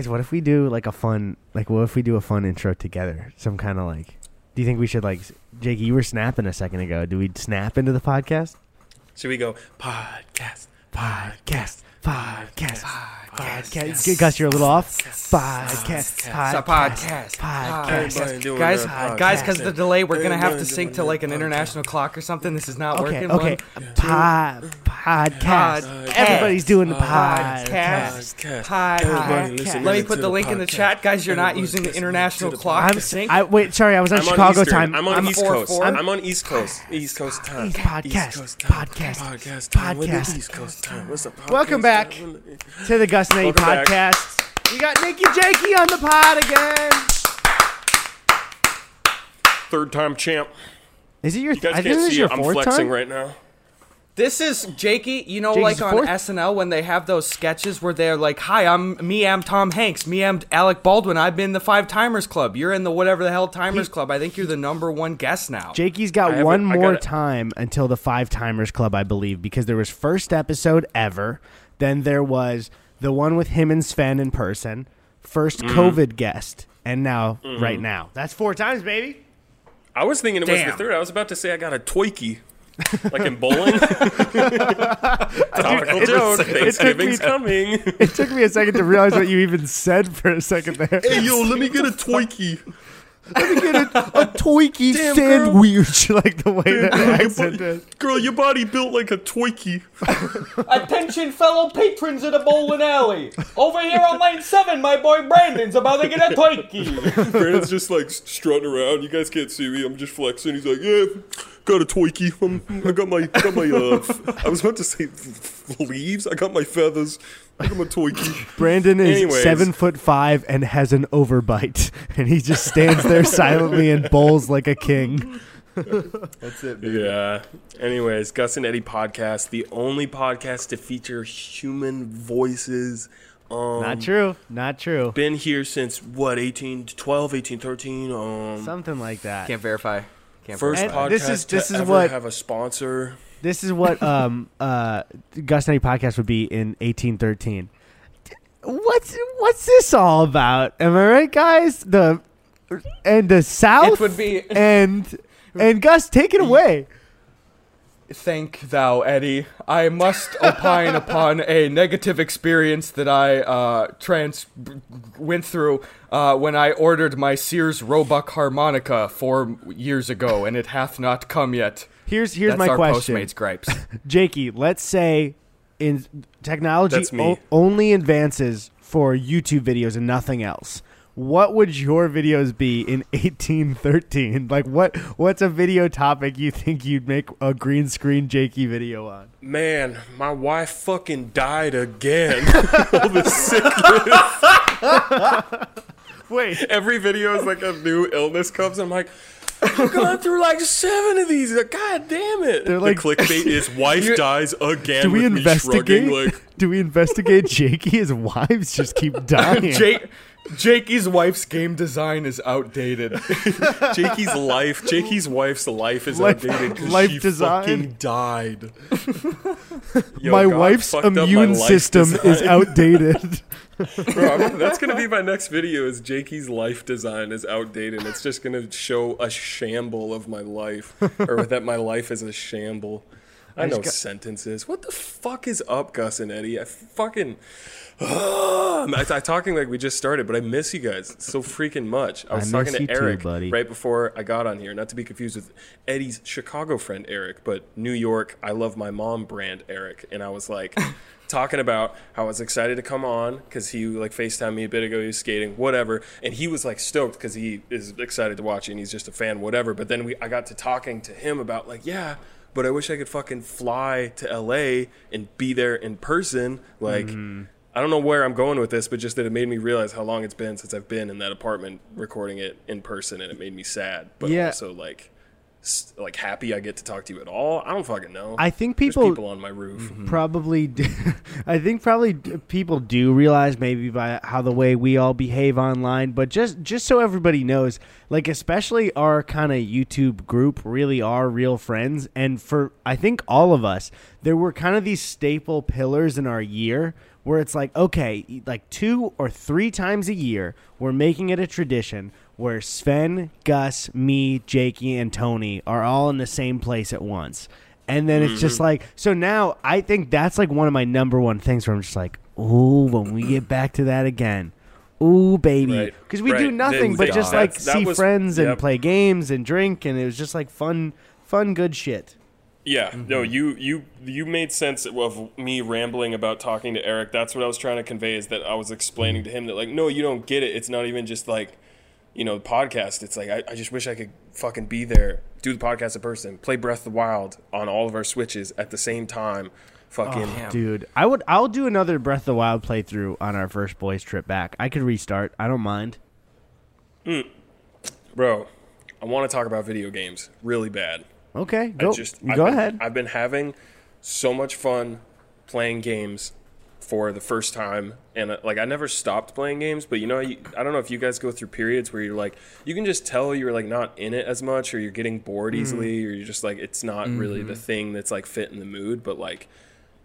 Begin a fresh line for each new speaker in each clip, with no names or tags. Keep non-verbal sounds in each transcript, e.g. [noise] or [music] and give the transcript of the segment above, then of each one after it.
guys, what if we do like a fun, like, what if we do a fun intro together? Some kind of like. Do you think we should like, Jake? You were snapping a second ago. Do we snap into the podcast?
Should we go podcast?
Podcast, podcast, podcast. Gus, you're a little off. Podcast,
It's a
podcast,
podcast.
podcast.
Guys,
their
guys, because
podcast.
the delay, we're gonna have to sync to like an international clock or something. This is not
Okay,
working.
okay.
One,
Pod, podcast.
Podcast.
Everybody's doing the
Podcast.
podcast.
Hi,
Everybody
hi.
listening
Let me put the link in the chat, guys. You're not using the international clock
I'm.
sync.
I wait. Sorry, I was on Chicago time.
I'm on East Coast. I'm on East Coast. East Coast time.
Podcast.
East Coast time.
Podcast.
Podcast. time. When the
Podcast.
East Coast time. What's the podcast
Welcome back.
Time? When the-
to the Gus and Eddy
Welcome back.
podcast. We got Nikki Jakey on the pod again.
Third time champ.
Is it your?
You guys
I think
can't
this is
see
your
it. I'm flexing
time.
right now.
This is Jakey. You know,
Jakey's
like on
fourth?
SNL when they have those sketches where they're like, "Hi, I'm me. I'm Tom Hanks. Me. I'm Alec Baldwin. I've been in the Five Timers Club. You're in the whatever the hell Timers Club. I think you're the number one guest now."
Jakey's got
I
one more
gotta-
time until the Five Timers Club, I believe, because there was first episode ever. Then there was the one with him and Sven in person, 1st
Mm-hmm.
COVID guest, and now right now. That's four times, baby.
I was thinking it was the third. I was about to say I got a Twikey. like in bowling. [laughs] Topical
it-
joke.
it took me-
coming.
It took me a second to realize what you even said for a second there.
hey, yo, let me get a Twikey.
a a Twinkie
Damn,
sandwich, [laughs] like the way that the accent is.
Girl, your body built like a Twikey. [laughs]
Attention, fellow patrons of the bowling alley. Over here on lane seven, my boy Brandon's about to get a Twinkie. [laughs]
Brandon's just like strutting around. You guys can't see me. I'm just flexing. He's like, yeah, got a Twikey. Um, I got my, got my. Uh, f- I was about to say f- leaves. I got my feathers. I got my Twikey.
Brandon is
Anyways.
seven foot five and has an overbite, [laughs] and he just stands there [laughs] silently and bowls like a king.
That's it.
Yeah. Anyways, Gus and Eddy podcast, the only podcast to feature human voices. Um,
Not true. Not true.
Been here since what 18, 12, 18, 13. Um,
Something like that.
Can't verify. Can't
first
And
podcast
this is- this
to
is
ever
what-
have a sponsor.
This is what [laughs] um uh Gus and Eddy podcast would be in eighteen thirteen. What's what's this all about? Am I right, guys? The and the South
It would be
and [laughs] and Gus, take it away.
Thank thou, Eddy. I must opine [laughs] upon a negative experience that I uh, trans went through uh, when I ordered my Sears Roebuck harmonica four years ago, and it hath not come yet.
Here's here's
That's
my
our
question.
Postmates gripes. [laughs]
Jakey, let's say in technology o- only advances for YouTube videos and nothing else. What would your videos be in [laughs] 1813? Like what what's a video topic you think you'd make a green screen Jakey video on?
Man, my wife fucking died again. [laughs] All the sickness.
Wait,
Every video is like a new illness comes. I'm like, I've gone through like seven of these. God damn it.
They're like-
the clickbait is [laughs] wife dies again.
do we investigate?
shrugging, like,
do we investigate Jakey? His wives just keep dying.
Jake, Jakey's wife's game design is outdated. [laughs]
Jakey's life, Jakey's wife's life is
Life-
outdated because
life
she
design.
fucking died. [laughs] Yo,
my
God
wife's
fucked up my
immune
life
system is outdated. [laughs]
Bro, I'm- that's gonna be my next video. Is Jakey's life design is outdated? It's just gonna show a shamble of my life, or that my life is a shamble. I, know sentences. What the fuck is up, Gus and Eddy? I fucking. [gasps] I'm, I, I'm talking like we just started, but I miss you guys so freaking much. I was
miss
talking to
too,
Eric
buddy.
right before I got on here, not to be confused with Eddy's Chicago friend Eric, but New York. I love my mom brand Eric, and I was like. [laughs] talking about how I was excited to come on because he like FaceTimed me a bit ago. He was skating, whatever, and he was like stoked because he is excited to watch it and he's just a fan, whatever. But then we, I got to talking to him about like, yeah, but I wish I could fucking fly to LA and be there in person. Like, mm-hmm. I don't know where I'm going with this, but just that it made me realize how long it's been since I've been in that apartment recording it in person, and it made me sad, but
Yeah.
also like. Like happy I get to talk to you at all. I don't fucking know.
I think
There's
people,
people on my roof. Mm-hmm.
probably do, [laughs] I think probably people do realize maybe by how the way we all behave online, but just just so everybody knows, like especially our kind of YouTube group really are real friends and for I think all of us there were kind of these staple pillars in our year where it's like, okay, like two or three times a year, we're making it a tradition where Sven, Gus, me, Jakey, and Tony are all in the same place at once. And then it's just mm-hmm. like, so now I think that's like one of my number one things where I'm just like, ooh, when we get back to that again. Ooh, baby.
Right.
Because we do nothing
Then
but just like see
was-
friends and
yep.
play games and drink. And it was just like fun, fun, good shit.
Yeah, no,
Mm-hmm.
you you you made sense of me rambling about talking to Eric. That's what I was trying to convey is that I was explaining to him that like, no, you don't get it. It's not even just like, you know, the podcast. It's like I, I just wish I could fucking be there, do the podcast in person, play Breath of the Wild on all of our switches at the same time. Fucking
Dude, I would. I'll do another Breath of the Wild playthrough on our first boys trip back. I could restart. I don't mind.
bro, I want to talk about video games really bad.
Okay,
I
go.
I've
go
been-
ahead.
I've been having so much fun playing games for the first time, and uh, like I never stopped playing games. But you know, you, I don't know if you guys go through periods where you're like, you can just tell you're like not in it as much, or you're getting bored
Mm-hmm.
easily, or you're just like it's not really the thing that's like fit in the mood. But like,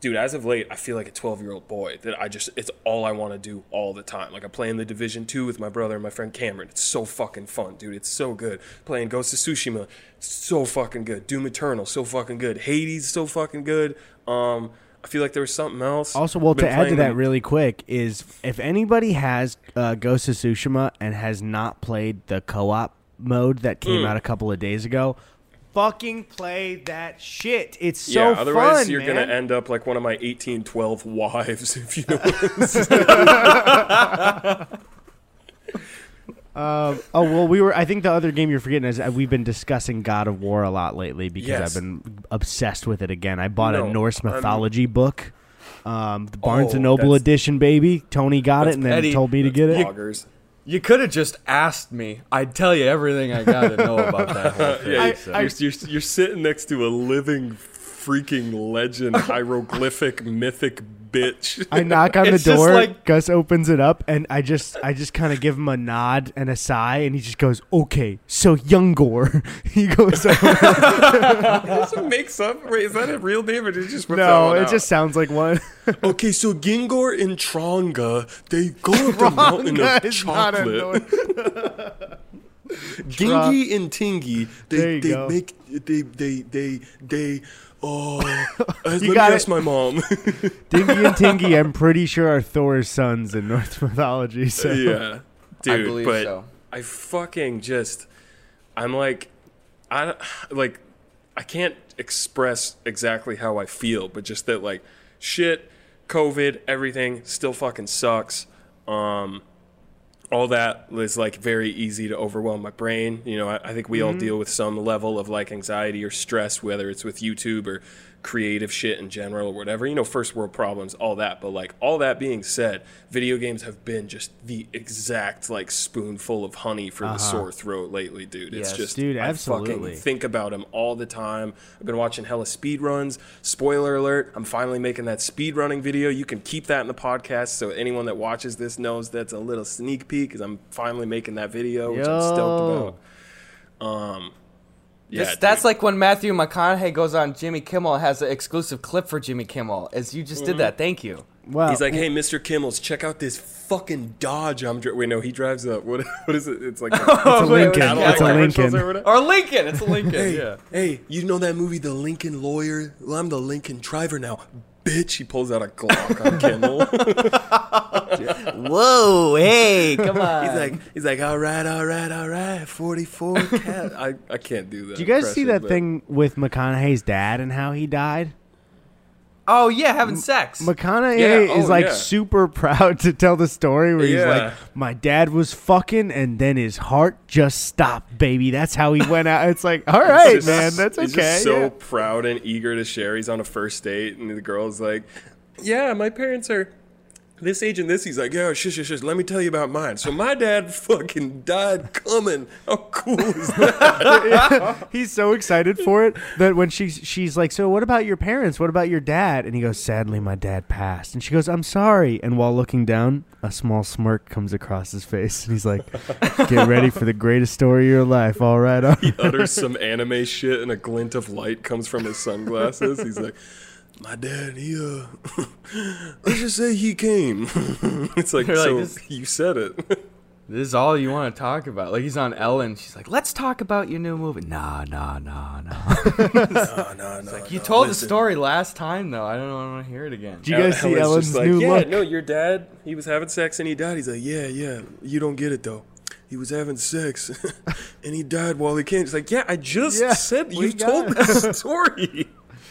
dude, as of late, I feel like a 12 year old boy that I just it's all I want to do all the time. Like I play in the Division Two with my brother and my friend Cameron. It's so fucking fun, dude. It's so good. Playing Ghost of Tsushima, so fucking good. Doom Eternal, so fucking good. Hades, so fucking good. Um, I feel like there was something else.
Also, well, to add to that really quick is if anybody has uh, Ghost of Tsushima and has not played the co-op mode that came
Mm.
out a couple of days ago, fucking play that shit. It's so
yeah, otherwise
fun,
you're
man.
gonna end up like one of my 1812 wives, [laughs] if you know what I'm. [laughs]
Um, oh well, we were. I think the other game you're forgetting is uh, we've been discussing God of War a lot lately because
Yes.
I've been obsessed with it again. I bought a
No,
Norse
I'm-
mythology book, um, the Barnes
Oh,
and Noble edition, baby. Tony got it and then
Eddy,
told me to get it.
Bloggers.
You could have just asked me. I'd tell you everything I got to know about that whole [laughs] thing.
Yeah,
I-
you're,
I-
you're, you're, you're sitting next to a living freaking legend, [laughs] hieroglyphic, mythic bitch.
I knock on [laughs] the
It's
door.
like-
Gus opens it up, and I just, I just kind of give him a nod and a sigh, and he just goes, "Okay, so Youngor." [laughs] he goes,
Does it make up? Wait, is that a real name or did you just whip that
"No,
one
it
out?
just sounds like one."
Okay, so Gingor and Tronga, they go up the mountain of
a
chocolate.
Norse-
Gingy and Tingy, they they
go.
make they they they they. Oh, [laughs] uh, let me
got
ask my mom. [laughs]
Dingy and Tingy, I'm pretty sure are Thor's sons in Norse [laughs] mythology. So
yeah, dude.
I believe
but
so.
I fucking just, I'm like, I like, I can't express exactly how I feel, but just that like, shit, COVID, everything still fucking sucks. Um, all that is like very easy to overwhelm my brain. You know, I, I think we all mm-hmm. deal with some level of like anxiety or stress, whether it's with YouTube or creative shit in general or whatever. You know, first world problems, all that. But like all that being said, video games have been just the exact like spoonful of honey for the sore throat lately, dude. It's
Yes,
just
dude,
I
absolutely.
fucking think about them all the time. I've been watching hella speed runs. Spoiler alert, I'm finally making that speed running video. You can keep that in the podcast so anyone that watches this knows that's a little sneak peek because I'm finally making that video, which I'm stoked about. Um, yeah,
This- that's like when Matthew McConaughey goes on Jimmy Kimmel has an exclusive clip for Jimmy Kimmel. As you just
Mm-hmm.
did that, thank you.
well,
He's like, "Hey, Mr. Kimmels, check out this fucking Dodge I'm dri- Wait, no, he drives a what? [laughs] What is it? It's like a, [laughs]
it's a Lincoln.
wait,
It's a Lincoln.
Or.
Or Lincoln. It's a Lincoln.
Hey,
yeah.
hey, you know that movie, The Lincoln Lawyer? Well, I'm the Lincoln driver now. Bitch, he pulls out a Glock on Kimmel. [laughs]
Whoa, hey, come [laughs] on.
he's like, he's like, all right, all right, all right, 44 cat. I, I can't do that.
do you guys see that
but-
thing with McConaughey's dad and how he died?
Oh yeah, having sex.
McConaughey
Yeah, oh,
is
oh,
like
yeah.
super [laughs] proud to tell the story where he's
Yeah.
like, "My dad was fucking, and then his heart just stopped, baby. That's how he went out." It's like, all [laughs] right,
just-
man, that's
he's
okay.
just so
yeah.
proud and eager to share. He's on a first date, and the girl's like, "Yeah, my parents are this age and this." He's like, "Yeah, shush, shush, shush. Let me tell you about mine. So my dad fucking died coming. How cool is that?" [laughs]
He's so excited for it that when she's she's like, "So what about your parents? What about your dad?" And he goes, "Sadly, my dad passed." And she goes, "I'm sorry." And while looking down, a small smirk comes across his face, and he's like, "Get ready for the greatest story of your life." All right, all right.
utters some anime shit, and a glint of light comes from his sunglasses. He's like, my dad, he uh, [laughs] let's just say he came. [laughs] it's like
You're like,
so
this- [laughs]
you said it.
This is all you want to talk about. Like he's on Ellen. She's like, "Let's talk about your new movie." Nah, nah, nah, nah.
no, no, no.
you
no,
told the story last time, though. I don't want to hear it again.
Do you guys see
Ellen's
Ellen's
just like,
new
yeah,
look?
no, your dad, he was having sex and he died. He's like, yeah, yeah, you don't get it though. He was having sex and he died while he came. It's like, yeah, I just
Yeah,
said you told
it.
this story.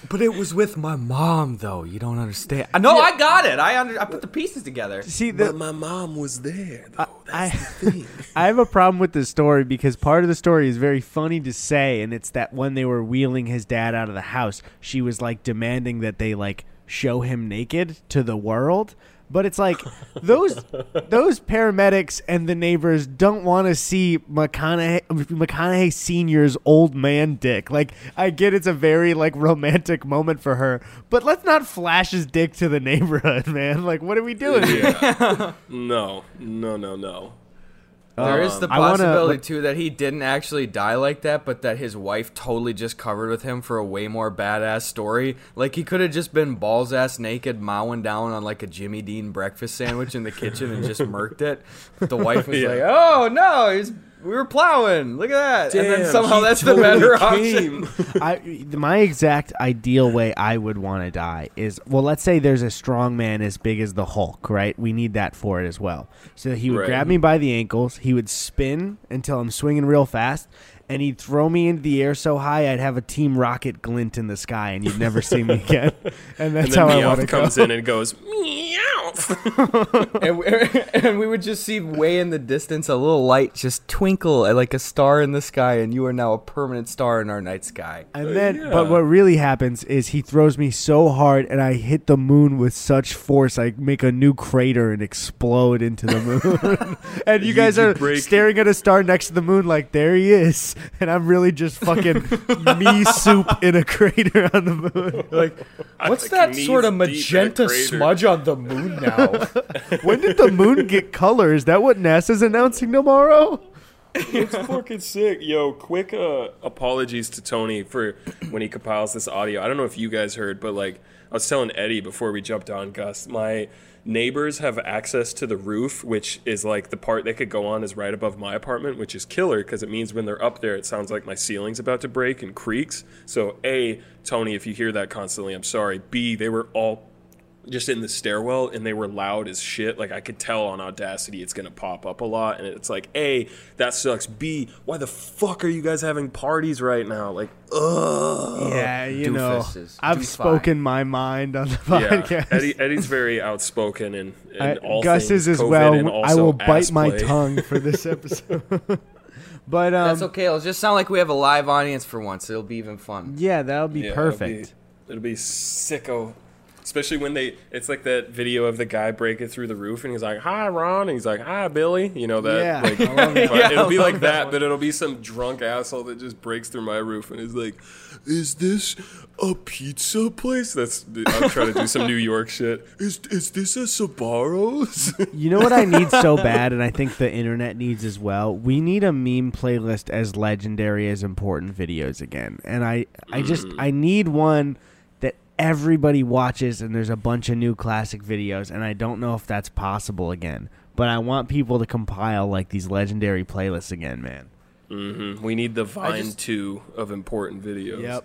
But it was with my mom, though. You don't understand. No, I got it. I under. I put the pieces together.
See,
But my mom was there though.
I,
That's the thing. [laughs]
I have a problem with this story because part of the story is very funny to say, and it's that when they were wheeling his dad out of the house, she was like demanding that they like show him naked to the world. But it's like those [laughs] those paramedics and the neighbors don't want to see McConaughey McConaughey Senior's old man dick. Like I get it's a very like romantic moment for her, but let's not flash his dick to the neighborhood, [laughs] man. Like what are we doing here?
Yeah. no, no, no, no.
There is um, the
I wanna-
possibility too that he didn't actually die like that, but that his wife totally just covered with him for a way more badass story. Like he could have just been balls ass naked, mowing down on like a Jimmy Dean breakfast sandwich in the kitchen and just [laughs] murked it. But the wife was
Yeah.
like, "Oh no, he's we were plowing. Look at that!" and then somehow
he
that's the
totally
better option. [laughs]
I my exact ideal way I would want to die is well, let's say there's a strong man as big as the Hulk, right? We need that for it as well. So he would
Right.
grab me by the ankles, he would spin until I'm swinging real fast, and he'd throw me into the air so high I'd have a Team Rocket glint in the sky, and you'd never see me again. [laughs] And that's
And then
how I want to
Meowth
go.
comes in and goes, Meowth. [laughs] [laughs]
and, we, and we would just see way in the distance a little light just twinkle like a star in the sky, and you are now a permanent star in our night sky.
And then,
yeah.
but what really happens is he throws me so hard, and I hit the moon with such force, I make a new crater and explode into the moon. and you
You-
guys
you
are
break-
staring at a star next to the moon, like there he is, [laughs] and I'm really just fucking [laughs] me soup in a crater on the moon.
Like, what's that sort of
deep in a
magenta smudge on the moon [laughs] now?
when did the moon get color? Is that what NASA's announcing tomorrow?
It's fucking sick. Yo, quick uh, apologies to Tony for when he compiles this audio. I don't know if you guys heard, but like I was telling Eddy before we jumped on, Gus, my neighbors have access to the roof, which is like the part they could go on is right above my apartment, which is killer because it means when they're up there, it sounds like my ceiling's about to break and creaks. So, A, Tony, if you hear that constantly, I'm sorry. B, they were all just in the stairwell and they were loud as shit. Like I could tell on Audacity it's gonna pop up a lot, and it's like, A, that sucks. B, why the fuck are you guys having parties right now? Like, ugh.
yeah, you know. I've
Doofy.
spoken my mind on the
Yeah,
podcast.
Eddy, Eddy's very outspoken and, and
I-
all
Gus is as
COVID
well. I will bite
ass
my
play.
tongue for this [laughs] episode. [laughs] but um,
That's okay. It'll just sound like we have a live audience for once. It'll be even fun.
yeah, that'll be
Yeah, it'll
perfect.
be- It'll be, sicko. Especially when they, it's like that video of the guy breaking through the roof, and he's like, "Hi, Ron," and he's like, "Hi, Billy." You know that?
Yeah,
like,
it.
but
Yeah,
it'll be like
that
that, but it'll be some drunk asshole that just breaks through my roof and is like, "Is this a pizza place?" That's I'm trying to do some New York shit. Is is this a Sbarro's? [laughs]
You know what I need so bad, and I think the internet needs as well. We need a meme playlist as legendary as important videos again, and I, I just, mm. I need one that everybody watches, and there's a bunch of new classic videos, and I don't know if that's possible again. But I want people to compile like these legendary playlists again, man.
Mm-hmm. We need the Vine
just-
two of important videos.
Yep,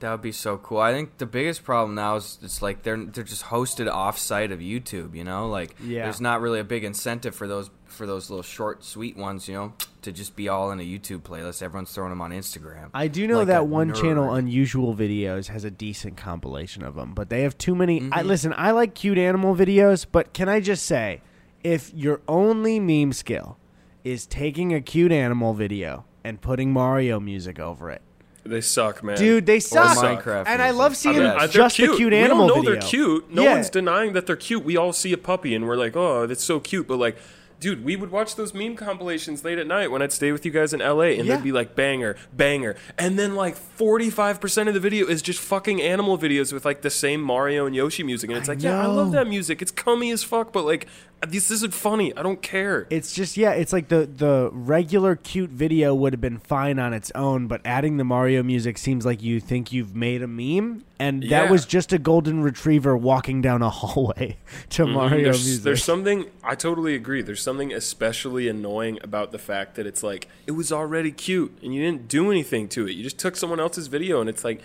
that would be so cool. I think the biggest problem now is it's like they're they're just hosted off site of YouTube. You know, like
Yeah.
there's not really a big incentive for those for those little short, sweet ones. You know, to just be all in a YouTube playlist. Everyone's throwing them on Instagram.
I do know
Like
that
a
one channel. Unusual Videos, has a decent compilation of them, but they have too many. I
Mhm.
listen. I like cute animal videos, but can I just say, if your only meme skill is taking a cute animal video and putting Mario music over it,
They suck, man.
dude, they suck.
Minecraft
and I
music.
love
I
seeing
mean,
Yes.
uh, they're
just the
cute.
cute
we
animal
don't know
video.
they're cute. No
Yeah.
one's denying that they're cute. We all see a puppy and we're like, oh, that's so cute. But like, dude, we would watch those meme compilations late at night when I'd stay with you guys in LA, and
Yeah.
they'd be like banger, banger, and then like forty five percent of the video is just fucking animal videos with like the same Mario and Yoshi music, and it's
I
like, yeah, I love that music. It's cummy as fuck, but like. This isn't funny. I don't care.
It's just yeah, it's like the the regular cute video would have been fine on its own, but adding the Mario music seems like you think you've made a meme, and that was just a golden retriever walking down a [laughs] hallway to Mario
Mm-hmm. there's,
music.
there's something I totally agree. There's something especially annoying about the fact that it's like it was already cute and you didn't do anything to it. You just took someone else's video and it's like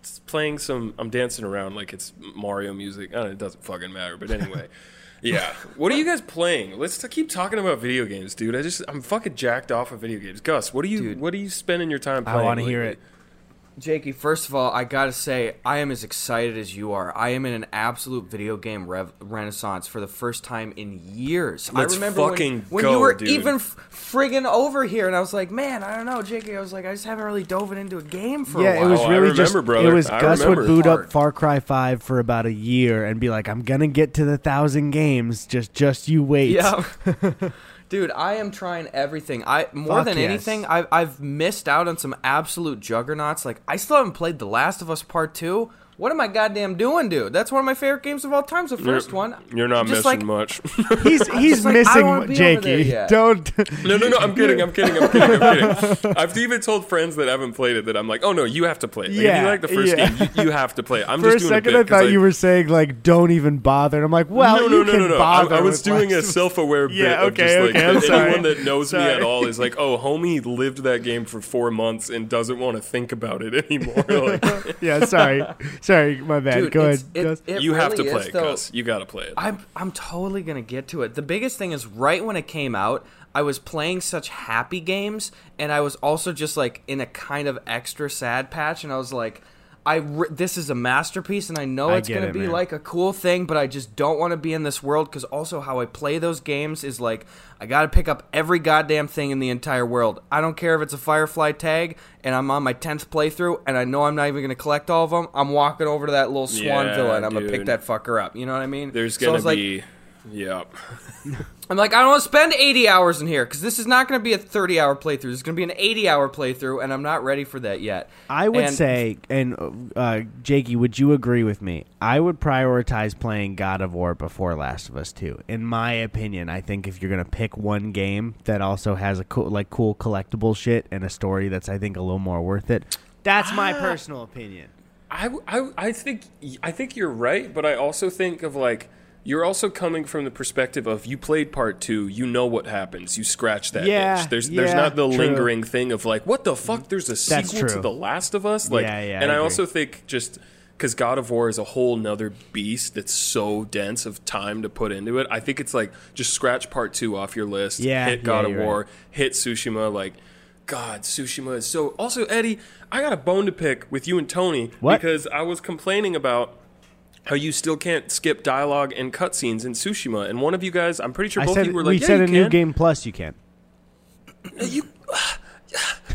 it's playing some. I'm dancing around like it's Mario music. I don't know, it doesn't fucking matter. But anyway, [laughs] yeah. What are you guys playing? Let's t- keep talking about video games, dude. I just I'm fucking jacked off of video games. Gus, what are you
Dude.
what are you spending your time playing?
I want to hear it.
Jakey, first of all, I gotta say, I am as excited as you are. I am in an absolute video game rev- renaissance for the first time in years.
Let's
I remember when-
fucking
when,
go,
you were
dude.
even f- friggin' over here, and I was like, man, I don't know, Jakey. I was like, I just haven't really dove into a game for
yeah,
a while.
it was
Oh, I
really
remember,
just
brother.
it was
I
Gus would boot up Far Cry Five for about a year and be like, "I'm gonna get to the thousand games. Just just you wait."
Yeah. [laughs] Dude, I am trying everything. I more
Fuck
than
yes.
anything, I've I've missed out on some absolute juggernauts. Like I still haven't played The Last of Us Part Two. What am I goddamn doing, dude? That's one of my favorite games of all time. It's the
You're-
1st one.
You're not
Just
missing
like-
much. [laughs] [laughs]
he's he's
like, I don't wanna
missing
be over there
Jakey. [laughs] Don't.
No, no, no. I'm kidding. I'm kidding. I'm kidding. I'm kidding. I've even told friends that haven't played it that I'm like, oh no, you have to play it. Like, if
Yeah,
you like the first
yeah.
game, you, you have to play it. I'm
For
just doing
second,
a
I
bit 'cause
thought you were saying like, "Don't even bother." And I'm like, "Well,
no,
you
no, no,
can
no, no. I,
bother."
I was
with
doing a
Last of Us."
self-aware bit
Yeah,
of just
okay,
like
okay,
that anyone that knows me at all is like, oh, homie lived that game for four months and doesn't want to think about it anymore.
Yeah, sorry, sorry, my bad.
Dude,
Go ahead.
it-
Gus.
it
you have to play
is,
it,
though.
Gus. You got to play it.
I'm I'm totally gonna get to it. The biggest thing is right when it came out, I was playing such happy games, and I was also just like in a kind of extra sad patch, and I was like. I re- this is a masterpiece, and I know
I
it's
get
gonna
it,
be
man.
like a cool thing, but I just don't want to be in this world because also how I play those games is like I got to pick up every goddamn thing in the entire world. I don't care if it's a Firefly tag, and I'm on my tenth playthrough, and I know I'm not even gonna collect all of them. I'm walking over to that little swan
Yeah,
villa, and I'm gonna pick that fucker up. You know what I mean?
There's
So I
gonna
was like,
be, yeah.
I'm like, I don't want to spend 80 hours in here because this is not going to be a 30 hour playthrough. This is going to be an 80 hour playthrough, and I'm not ready for that yet.
I would
And-
say, and uh, Jakey, would you agree with me? I would prioritize playing God of War before Last of Us Two. In my opinion, I think if you're gonna pick one game that also has a cool, like cool collectible shit and a story that's I think a little more worth it, that's my
Ah.
personal opinion.
I, I, I think I think you're right, but I also think of like you're also coming from the perspective of you played part two, you know what happens, you scratch that
Yeah,
itch. There's there's not the
true.
lingering thing of like what the fuck. There's a
That's
sequel to. The Last of Us, like,
Yeah, yeah,
and
I
I, also think just because God of War is a whole nother beast that's so dense of time to put into it. I think it's like just scratch part two off your list.
Yeah,
hit
yeah,
God of War,
right.
hit Tsushima, like. God, Tsushima is so. Also, Eddy, I got a bone to pick with you and Tony
What?
because I was complaining about how you still can't skip dialogue and cutscenes in Tsushima, and one of you guys, I'm pretty sure both
said
of you were
we
"Yeah,
said
you
a new game plus you can. [laughs] [sighs]
You,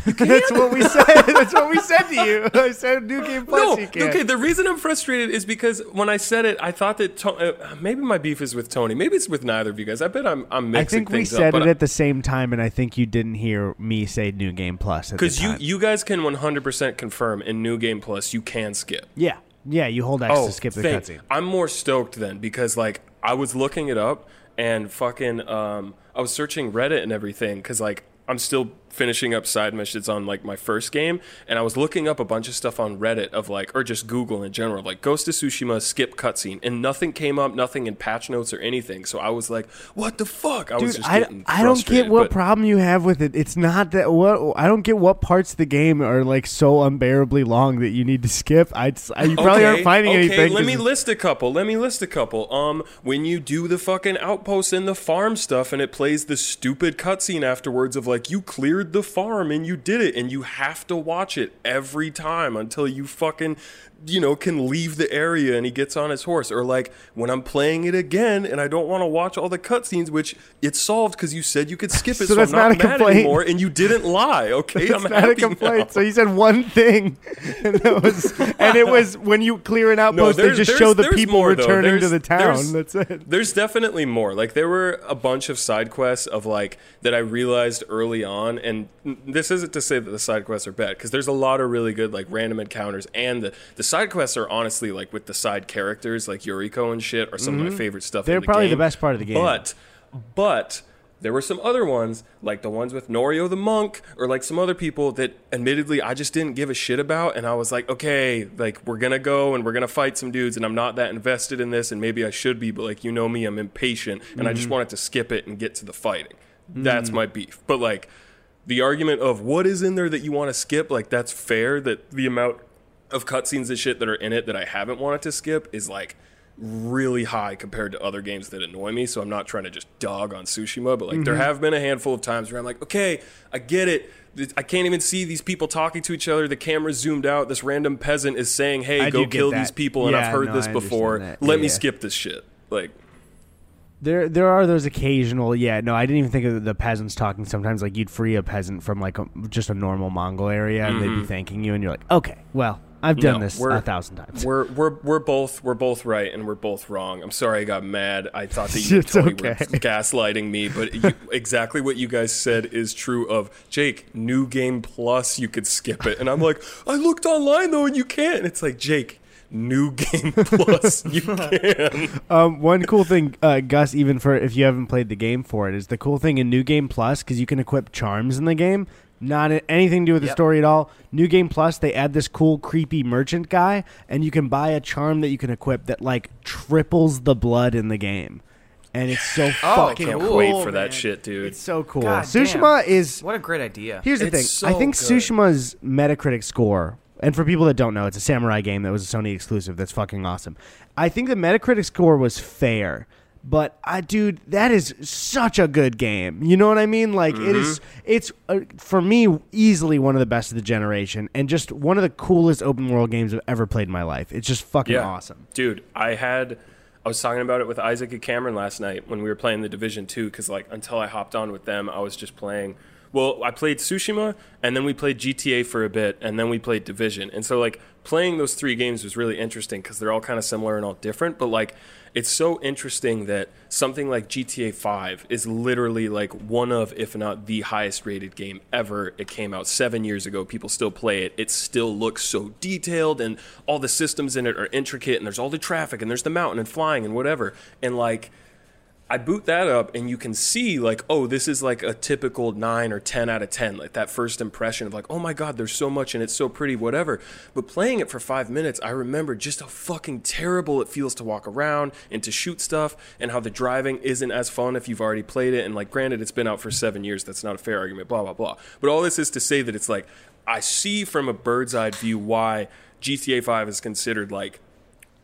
That's what we said. [laughs] That's what we said to you. [laughs] I said new game plus
no,
you can.
okay. The reason I'm frustrated is because when I said it, I thought that to, uh, maybe my beef is with Tony. Maybe it's with neither of you guys. I bet I'm I'm
I think we said
up.
it at the same time, and I think you didn't hear me say new game plus
because you you guys can 100% confirm in New Game Plus you can skip.
yeah, yeah, you hold X
Oh,
to skip the
thank-
cutscene.
I'm more stoked then because like I was looking it up and fucking um I was searching Reddit and everything because like I'm still finishing up side missions on like my first game and I was looking up a bunch of stuff on Reddit of like or just Google in general like Ghost of Tsushima skip cutscene and nothing came up nothing in patch notes or anything so I was like what the fuck I was just
I,
getting
I don't get what
but-
problem you have with it. It's not that what I don't get what parts of the game are like so unbearably long that you need to skip. I, I you probably aren't finding
okay,
anything.
Let me list a couple. Let me list a couple. Um, when you do the fucking outpost and the farm stuff, and it plays the stupid cutscene afterwards of like you cleared the farm and you did it, and you have to watch it every time until you fucking, you know, can leave the area and he gets on his horse. Or like when I'm playing it again and I don't want to watch all the cutscenes, which it's solved because you said you could [laughs] skip it,
So
so,
that's
I'm not,
not a
mad
complaint.
anymore, and you didn't lie. [laughs] Okay,
It's
I'm
not a complaint.
now.
So you said one thing, [laughs] and was, and it was when you clear an outpost, they just show the people
more,
returning to the town. That's it.
There's definitely more. Like there were a bunch of side quests of like that I realized early on, and this isn't to say that the side quests are bad because there's a lot of really good like random encounters, and the the side quests are honestly like with the side characters like Yuriko and shit are some of my favorite stuff.
Mm-hmm. They're
the
probably the best part of the game.
But but there were some other ones like the ones with Norio the monk or like some other people that admittedly I just didn't give a shit about and I was like okay like we're going to go and we're going to fight some dudes and I'm not that invested in this and maybe I should be but like you know me I'm impatient and I just wanted to skip it and get to the fighting. That's my beef. But like the argument of what is in there that you want to skip, like that's fair. That the amount of cutscenes and shit that are in it that I haven't wanted to skip is like really high compared to other games that annoy me. So I'm not trying to just dog on Tsushima, but like there mm-hmm. have been a handful of times where I'm like, okay, I get it. I can't even see these people talking to each other. The camera's zoomed out. This random peasant is saying, "Hey,
I
go kill
that.
these people," and
Yeah,
I've heard
no,
this before.
understand
Let
that.
me
Yeah.
skip this shit. Like,
There, there are those occasional. Yeah, no, I didn't even think of the peasants talking. Sometimes, like you'd free a peasant from like a, just a normal Mongol area, and they'd be mm-hmm. thanking you, and you're like, okay, well, I've done.
No,
this a thousand times.
We're we're we're both we're both right and we're both wrong. I'm sorry I got mad. I thought that [laughs] you totally
okay.
were [laughs] gaslighting me, but you, exactly what you guys said is true. Of Jake, new game plus, you could skip it, and I'm like, [laughs] I looked online though, and you can't. And it's like Jake, new game plus, you can.
Um, one cool thing, uh, Gus, even for if you haven't played the game for it, is the cool thing in New Game Plus because you can equip charms in the game. Not anything to do with the
Yep.
story at all. New Game Plus, they add this cool, creepy merchant guy, and you can buy a charm that you can equip that like triples the blood in the game, and it's so
Oh,
fucking
Can't
Cool,
wait for oh,
that
shit, dude.
It's so cool.
God
Tsushima
damn.
is
What a great idea.
Here's the
It's
thing.
so
I think
good.
Tsushima's Metacritic score, and for people that don't know, it's a samurai game that was a Sony exclusive. That's fucking awesome. I think the Metacritic score was fair, but I, dude, that is such a good game. You know what I mean? Like it is.
Mm-hmm.
It's uh, for me easily one of the best of the generation, and just one of the coolest open world games I've ever played in my life. It's just fucking awesome.
Dude, I had I was talking about it with Isaac and Cameron last night when we were playing the Division 2 cuz like until I hopped on with them, I was just playing well, I played Tsushima and then we played GTA for a bit and then we played Division. And so like playing those three games was really interesting cuz they're all kind of similar and all different, but like it's so interesting that something like GTA 5 is literally like one of, if not the highest rated game ever. It came out seven years ago. People still play it. It still looks so detailed, and all the systems in it are intricate, and there's all the traffic, and there's the mountain and flying and whatever. And like, I boot that up and you can see like, oh, this is like a typical nine or ten out of ten. Like that first impression of like, oh my god, there's so much and it's so pretty, whatever. But playing it for five minutes, I remember just how fucking terrible it feels to walk around and to shoot stuff, and how the driving isn't as fun if you've already played it. And like, granted, it's been out for seven years. That's not a fair argument. Blah blah blah. But all this is to say that it's like I see from a bird's eye view why GTA Five is considered like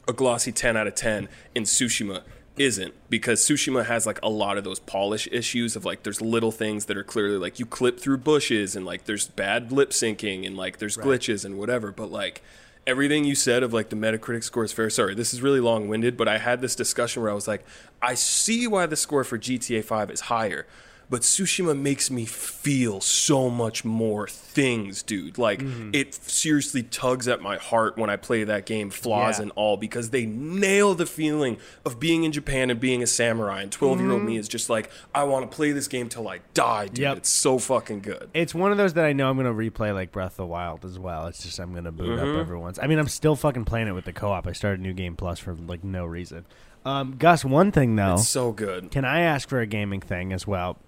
a glossy 10 out of 10 in Tsushima isn't because Tsushima has like a lot of those polish issues of like there's little things that are clearly like you clip through bushes and like there's bad lip syncing and like there's glitches and whatever but like everything you said of like the metacritic score is fair. Sorry this is really long-winded but I had this discussion where I was like I see why the score for GTA 5 is higher but Tsushima makes me feel so much more things, dude. Like
Mm-hmm.
it seriously tugs at my heart when I play that game, flaws
Yeah.
and all, because they nail the feeling of being in Japan and being a samurai. And twelve year old me is just like, I want to play this game till I die, dude.
Mm-hmm. Yep.
It's so fucking good.
It's one of those that I know I'm gonna replay like Breath of the Wild as well. It's just I'm gonna boot
Mm-hmm.
up every once. I mean, I'm still fucking playing it with the co-op. I started a New Game Plus for like no reason. Um, Gus, one thing though,
It's so good.
can I ask for a gaming thing as well?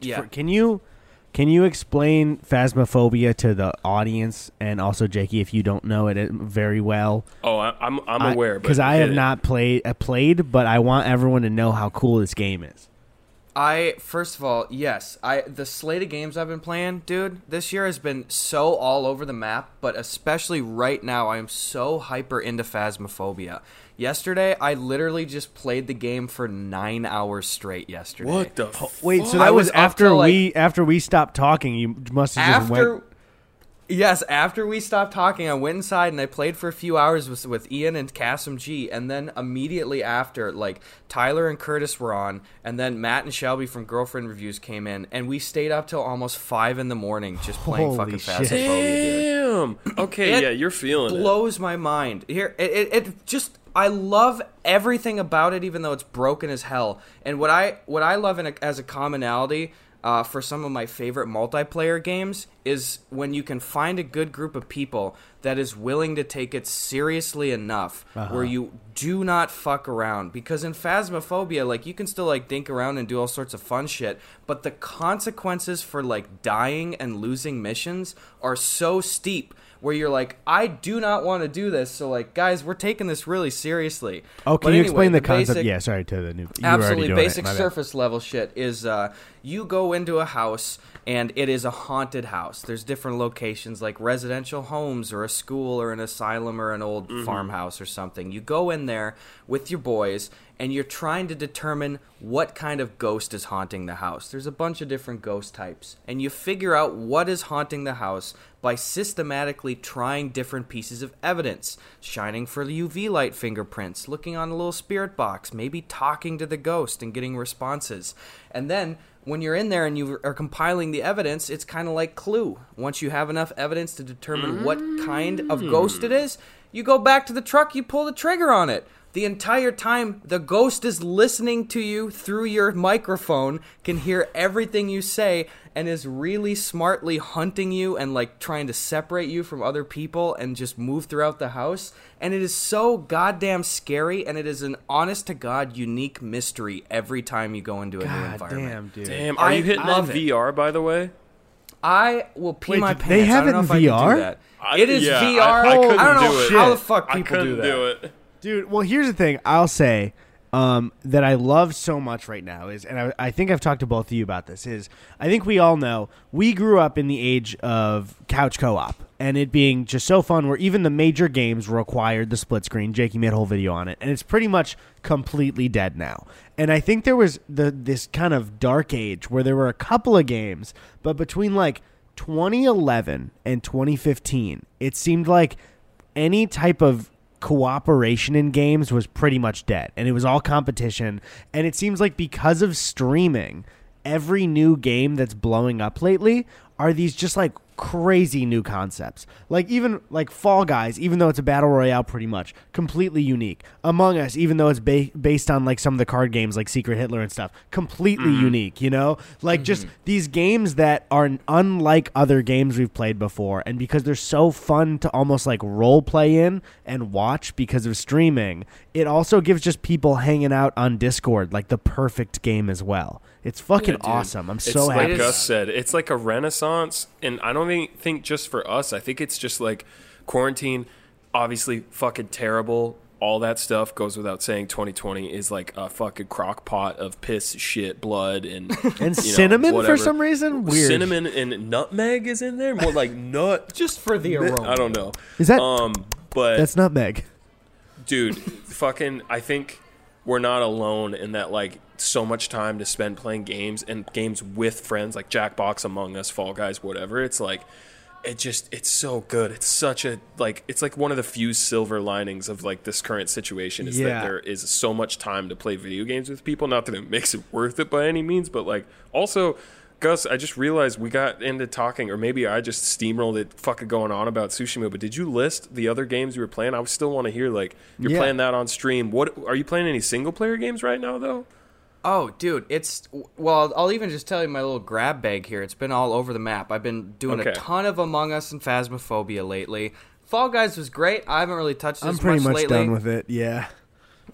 Yeah.
For- can you can you explain phasmophobia to the audience and also Jakey if you don't know it very well?
Oh, I, I'm I'm aware,
because I have
it.
not played uh, played, but I want everyone to know how cool this game is.
I first of all, yes, I the slate of games I've been playing, dude, this year has been so all over the map, but especially right now I am so hyper into Phasmophobia. Yesterday, I literally just played the game for 9 hours straight yesterday.
What the f-
Wait, so
I
that
was
was after
till, like-
we after we stopped talking. You must have just
after
went.
Yes, after we stopped talking, I went inside and I played for a few hours with with Ian and Kassem G, and then immediately after, like Tyler and Curtis were on, and then Matt and Shelby from Girlfriend Reviews came in, and we stayed up till almost five in the morning just playing
Holy
fucking
shit.
Phasmophobia, dude.
Damn. Okay,
It
yeah, you're feeling it.
Blows my mind. Here, it, it, it just I love everything about it, even though it's broken as hell. And what I what I love in a, as a commonality. Uh, for some of my favorite multiplayer games is when you can find a good group of people that is willing to take it seriously enough where you do not fuck around. Because in phasmophobia like you can still like dink around and do all sorts of fun shit but the consequences for like dying and losing missions are so steep where you're like I do not want to do this. So like guys we're taking this really seriously.
Oh, can
But
you
anyway,
explain the, concept?
basic-
yeah, sorry to the new.
absolutely
it,
basic surface level shit is uh, you go into a house and it is a haunted house. There's different locations like residential homes or a school or an asylum or an old
Mm-hmm.
farmhouse or something. You go in there with your boys and you're trying to determine what kind of ghost is haunting the house. There's a bunch of different ghost types. And you figure out what is haunting the house by systematically trying different pieces of evidence, shining for the UV light fingerprints, looking on a little spirit box, maybe talking to the ghost and getting responses. And then when you're in there and you are compiling the evidence, it's kind of like Clue. Once you have enough evidence to determine what kind of ghost it mm. is, you go back to the truck, you pull the trigger on it. The entire time, the ghost is listening to you through your microphone, can hear everything you say, and is really smartly hunting you and like trying to separate you from other people and just move throughout the house. And it is so goddamn scary, and it is an honest to God unique mystery every time you go into a new
God
environment.
damn, dude.
Damn, are
I
you hitting on
love it.
VR by the way?
I will pee
Wait,
my pants.
they have
I don't know
it
if
in
I can
VR?
do that.
I-
it is
yeah,
VR.
I- I couldn't
don't know
do it.
how the fuck
I
people
couldn't
do that.
do it.
Dude, well, here's the thing. I'll say um, that I love so much right now is, and I, I think I've talked to both of you about this. Is I think we all know we grew up in the age of couch co-op and it being just so fun. Where even the major games required the split screen. Jakey made a whole video on it, and it's pretty much completely dead now. And I think there was the this kind of dark age where there were a couple of games, but between like 2011 and 2015, it seemed like any type of cooperation in games was pretty much dead and it was all competition. And it seems like because of streaming every new game that's blowing up lately are these just like crazy new concepts. Like even like fall guys even though it's a battle royale pretty much completely unique. Among us even though it's ba- based on like some of the card games like secret hitler and stuff completely mm-hmm. unique you know? Like just mm-hmm. these games that are unlike other games we've played before and because they're so fun to almost like role play in and watch because of streaming it also gives just people hanging out on discord like the perfect game as well. It's fucking
Yeah,
awesome. I'm
It's
so
like
happy
It.
Gus said, it's like a renaissance, and I don't think, think just for us. I think it's just like quarantine. Obviously, fucking terrible. All that stuff goes without saying. 2020 is like a fucking crock pot of piss, shit, blood, and
and [laughs]
you know,
cinnamon for some reason weird
Cinnamon and nutmeg is in there. More like nut. [laughs]
Just for the aroma.
I don't know.
is that
Um, but
that's nutmeg,
dude fucking i think we're not alone in that like so much time to spend playing games and games with friends like jackbox among us fall guys whatever. It's like it just it's so good. It's such a like it's like one of the few silver linings of like this current situation is
Yeah.
that there is so much time to play video games with people. Not that it makes it worth it by any means but like also Gus, I just realized we got into talking, or maybe I just steamrolled it, fucking going on about Tsushima. But did you list the other games you were playing? I still want to hear like you're
Yeah.
playing that on stream. What are you playing? Any single player games right now though?
Oh, dude, it's well. I'll even just tell you my little grab bag here. It's been all over the map. I've been doing
Okay.
a ton of Among Us and Phasmophobia lately. Fall Guys was great. I haven't really touched this
i'm pretty much
lately.
done with it yeah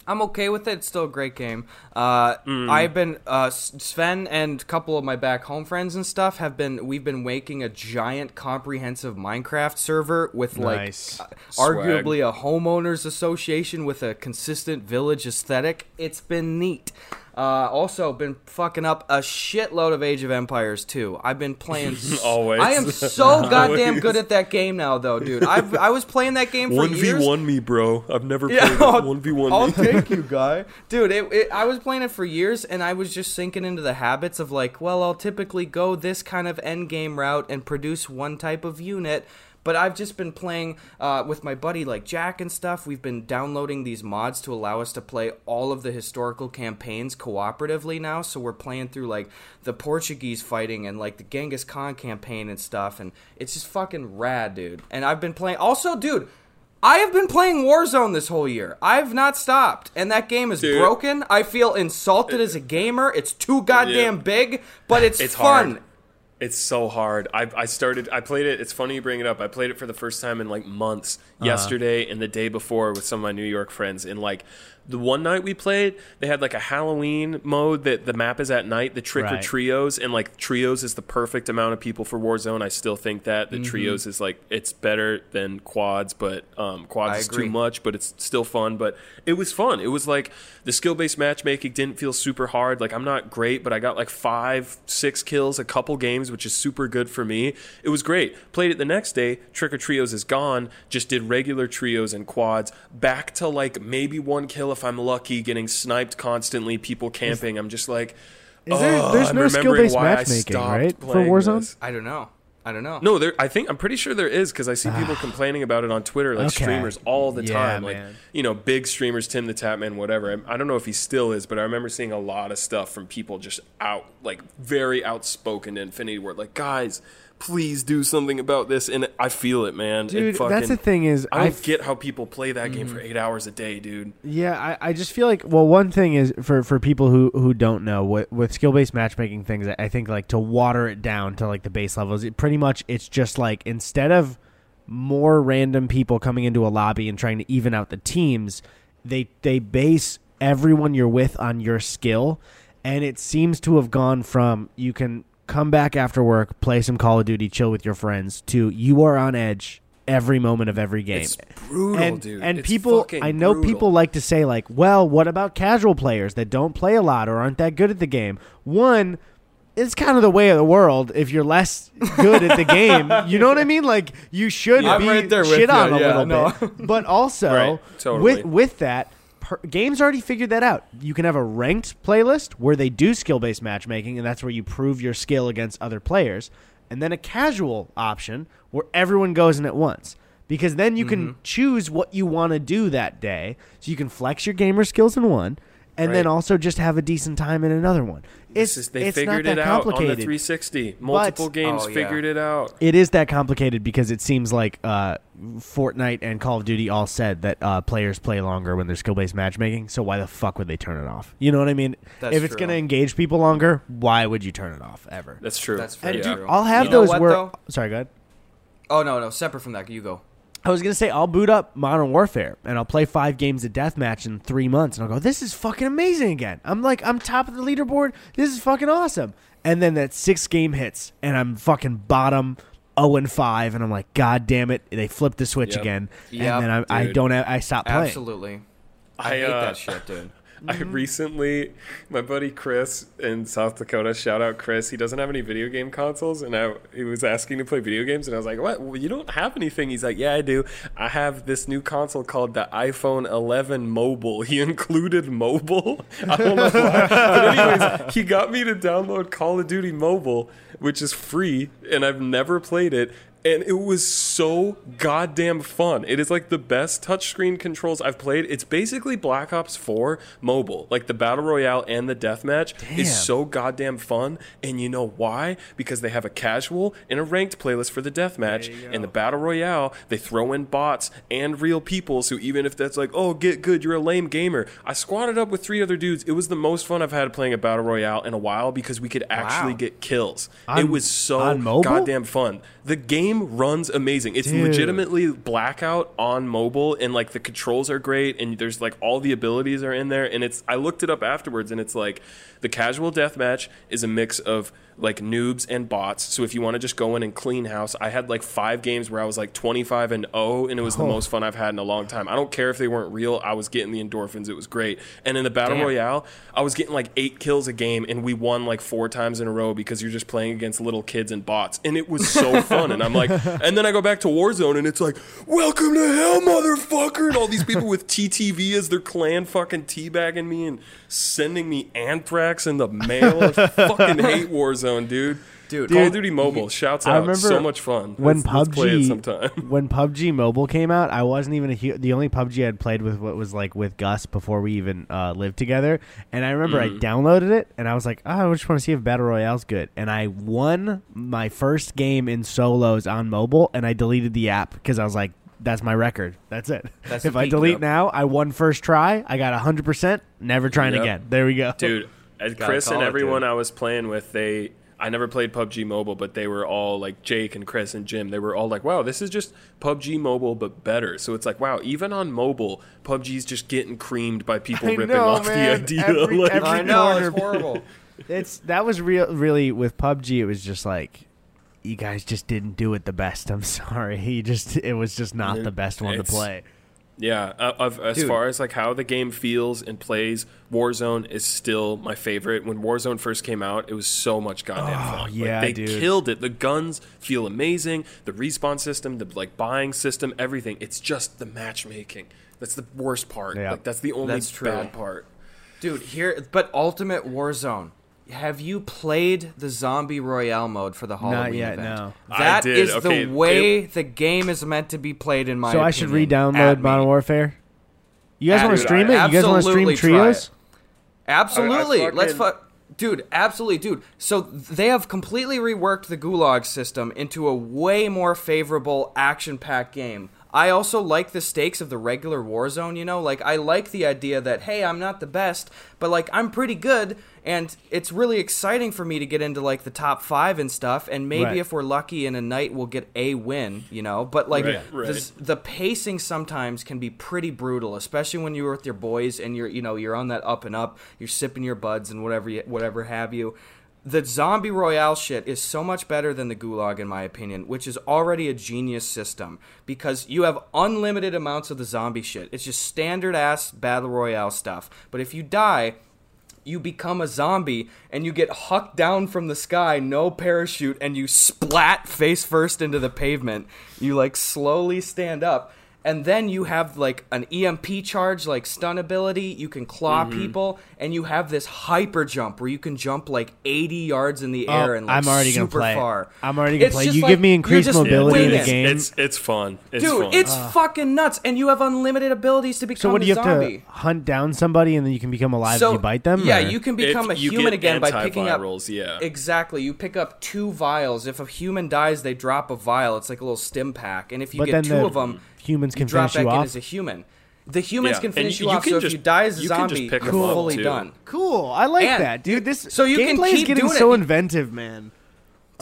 I'm okay with it. It's still a great game. Uh,
Mm.
I've been uh, Sven and a couple of my back home friends and stuff have been. We've been making a giant, comprehensive Minecraft server with
Nice.
like uh, arguably a homeowners association with a consistent village aesthetic. It's been neat. Uh, also, been fucking up a shitload of Age of Empires Two. I've been playing. [laughs]
Always.
I am so [laughs] goddamn good at that game now, though, dude. I've, I was playing that game for
One v
years.
one me, bro. I've never
Yeah,
played
I'll-
one v one
I'll
me.
take you, [laughs] guy. Dude, it, it, I was playing it for years, and I was just sinking into the habits of like, well, I'll typically go this kind of end game route and produce one type of unit. But I've just been playing uh, with my buddy like Jack and stuff. We've been downloading these mods to allow us to play all of the historical campaigns cooperatively now. So we're playing through like the Portuguese fighting and like the Genghis Khan campaign and stuff, and it's just fucking rad, dude. And I've been playing. Also, dude, I have been playing Warzone this whole year. I've not stopped, and that game is
Dude.
broken. I feel insulted as a gamer. It's too goddamn
Yeah.
big, but it's,
It's
fun.
hard. It's so hard. I, I started. I played it. It's funny you bring it up. I played it for the first time in like months. Uh-huh. Yesterday and the day before with some of my New York friends. And like the one night we played, they had like a Halloween mode that the map is at night. The trick or trios and like trios is the perfect amount of people for Warzone. I still think that the trios is like it's better than quads, but um, quads
I
is
agree.
too much. But it's still fun. But it was fun. It was like the skill based matchmaking didn't feel super hard. Like I'm not great, but I got like five, six kills, a couple games, which is super good for me. It was great. Played it the next day. Trick or trios is gone. Just did regular trios and quads. Back to like maybe one kill if I'm lucky. Getting sniped constantly. People camping. I'm just like.
Is there-
"Ugh,
there's
I'm
no
remembering
skill-based
why I
matchmaking,
stopped
right, for
playing
Warzone?
this.
I don't know. I don't know.
No, there. I think I'm pretty sure there is because I see ah. people complaining about it on Twitter, like
Okay.
streamers all the
Yeah,
time. Like
man.
you know, big streamers, Tim the Tatman, whatever. I, I don't know if he still is, but I remember seeing a lot of stuff from people just out, like very outspoken to Infinity Ward, like guys, please do something about this. And I feel it, man. It
Dude,
fucking-
that's the thing is
I don't
I've-
get how people play that game for mm-hmm. eight hours a day, dude.
Yeah, I, I just feel like well, one thing is for for people who who don't know with with skill based matchmaking things, I think like to water it down to like the base levels. It pretty much it's just like instead of more random people coming into a lobby and trying to even out the teams, they they base everyone you're with on your skill, and it seems to have gone from you can come back after work, play some Call of Duty, chill with your friends, to you are on edge every moment of every game
It's brutal,
and,
dude.
And
It's
people, I know
brutal.
people like to say like, well, what about casual players that don't play a lot or aren't that good at the game? One, it's kind of the way of the world. If you're less good at the game, [laughs] you know what I mean. Like you should
I'm
be
right there with
shit
you,
on a
yeah,
little
no.
bit. But [laughs] also
Right, totally.
with with that. Per, games already figured that out. You can have a ranked playlist where they do skill based matchmaking, and that's where you prove your skill against other players. And then a casual option where everyone goes in at once. Because then you
Mm-hmm.
can choose what you want to do that day. So you can flex your gamer skills in one, and then also just have a decent time in another one. It's,
This is, they
it's
figured
not that
it out on the
complicated.
360. Multiple games
Oh, yeah.
figured it out.
It is that complicated because it seems like uh, Fortnite and Call of Duty all said that uh, players play longer when there's skill based matchmaking. So why the fuck would they turn it off? You know what I mean?
That's
if it's going to engage people longer, why would you turn it off ever?
That's true.
That's
and
yeah.
true.
I'll have
You know
those
what,
where.
though?
Sorry, go ahead.
Oh no, no, separate from that. You go.
I was gonna say I'll boot up Modern Warfare and I'll play five games of deathmatch in three months and I'll go, this is fucking amazing again. I'm like, I'm top of the leaderboard. This is fucking awesome. And then that six game hits and I'm fucking bottom zero and five and I'm like, god damn it, they flipped the switch
Yep.
again.
Yep,
and then I, I don't, have, I stop playing.
Absolutely. I,
I,
hate
uh,
that shit, dude.
I mm-hmm. recently, my buddy Chris in South Dakota, shout out Chris. He doesn't have any video game consoles, and I, he was asking to play video games, and I was like, "What? Well, you don't have anything?" He's like, "Yeah, I do. I have this new console called the iPhone 11 Mobile." [laughs] He included mobile. [laughs] I don't know why, but anyways, he got me to download Call of Duty Mobile, which is free, and I've never played it. And it was so goddamn fun. It is like the best touchscreen controls I've played. It's basically Black Ops 4 mobile. Like the battle royale and the deathmatch
Damn.
is so goddamn fun. And you know why? Because they have a casual and a ranked playlist for the deathmatch. And the battle royale, they throw in bots and real people. So even if that's like, oh, get good, you're a lame gamer. I squatted up with three other dudes. It was the most fun I've had playing a battle royale in a while because we could actually
Wow.
get kills.
On-
it was so goddamn fun. The game runs amazing. It's
Dude.
legitimately blackout on mobile and like the controls are great and there's like all the abilities are in there and it's I looked it up afterwards and it's like the casual deathmatch is a mix of like noobs and bots. So if you want to just go in and clean house, I had like 5 games where I was like 25 and 0 and it was the
Oh.
most fun I've had in a long time. I don't care if they weren't real. I was getting the endorphins. It was great. And in the battle
Damn.
royale, I was getting like 8 kills a game and we won like 4 times in a row because you're just playing against little kids and bots. And it was so [laughs] fun. And I'm like, and then I go back to Warzone and it's like, welcome to hell, motherfucker. And all these people with TTV as their clan fucking teabagging me and sending me anthrax in the mail. I [laughs] fucking hate Warzone, dude.
Dude,
Call of
Dude,
Duty Mobile, shouts
I
out.
remember
so much fun.
when
Let's- let's play it
PUBG
sometime. [laughs]
when PUBG Mobile came out, I wasn't even a hu- the only PUBG I'd played with what was like with Gus before we even uh, lived together. And I remember I downloaded it and I was like, oh, I just want to see if Battle Royale's good. And I won my first game in solos on mobile, and I deleted the app because I was like. That's my record. That's it.
That's [laughs]
if
the
I
peak,
delete
yep.
now, I won first try. I got hundred percent. Never trying
Yep.
again. There we go.
dude. And Chris and
call it,
everyone. I was playing with, they. I never played PUBG Mobile, but they were all like Jake and Chris and Jim. They were all like, "Wow, this is just PUBG Mobile but better." So it's like, wow, even on mobile, PUBG's just getting creamed by people
I
ripping
know,
off
man.
the idea.
Every-
like,
every
I know it's horrible. [laughs]
It's that was real. Really, with PUBG, it was just like you guys just didn't do it the best. I'm sorry. [laughs] He just it was just not the best one to play.
Yeah, uh, of, as
Dude.
far as like how the game feels and plays, Warzone is still my favorite. When Warzone first came out, it was so much goddamn
Oh,
fun. Like,
yeah,
they
dude.
killed it. The guns feel amazing. The respawn system, the like buying system, everything. It's just the matchmaking. That's the worst part.
Yeah.
Like that's the only
That's
bad part.
Dude, here, but Ultimate Warzone. Have you played the Zombie Royale mode for the Halloween
yet,
event?
no.
I did,
is
okay,
the way the game is meant to be played, in my
So
opinion.
I should re-download
me.
Modern Warfare. You guys want to stream it? You guys want to stream
Absolutely
trios?
it. Absolutely.
I- I
Let's fuck. Dude, absolutely, dude. So they have completely reworked the Gulag system into a way more favorable action-packed game. I also like the stakes of the regular Warzone, you know? Like I like the idea that hey, I'm not the best, but like I'm pretty good and it's really exciting for me to get into like the top 5 and stuff and maybe
Right.
if we're lucky in a night we'll get a win, you know? But like
Right, right.
the the pacing sometimes can be pretty brutal, especially when you're with your boys and you're you know you're on that up and up, you're sipping your buds and whatever you, whatever have you. The zombie royale shit is so much better than the gulag in my opinion, which is already a genius system because you have unlimited amounts of the zombie shit. It's just standard ass battle royale stuff. But if you die, you become a zombie and you get hucked down from the sky, no parachute, and you splat face first into the pavement. You like slowly stand up. And then you have like an EMP charge, like stun ability. You can claw
Mm-hmm.
people, and you have this hyper jump where you can jump like 80 yards in the air
Oh,
and like
I'm already gonna
super
play.
far.
I'm already gonna
It's
play. You
like-
give me increased mobility in the game.
It's it's fun. It's
Dude,
fun.
it's fucking nuts, and you have unlimited abilities to become
so what do
a
you have
zombie.
to hunt down somebody and then you can become alive if you bite them?
Yeah,
or-
you can
If
become a human again by picking up.
antivirals, yeah.
Exactly. You pick up two vials. If a human dies, they drop a vial. It's like a little stim pack, and if you
But
get two
the
of them,
humans
you
can
drop
finish
back
you
in
off.
as a human. The humans
Yeah,
can finish
you
you, off. So
just-
if you die as a
you can just
zombie,
pick
you're
'em up,
fully
too.
done.
Cool. I like
And-
that, dude. This
so you can
gameplay is
keep
getting
doing
so
it.
inventive, man.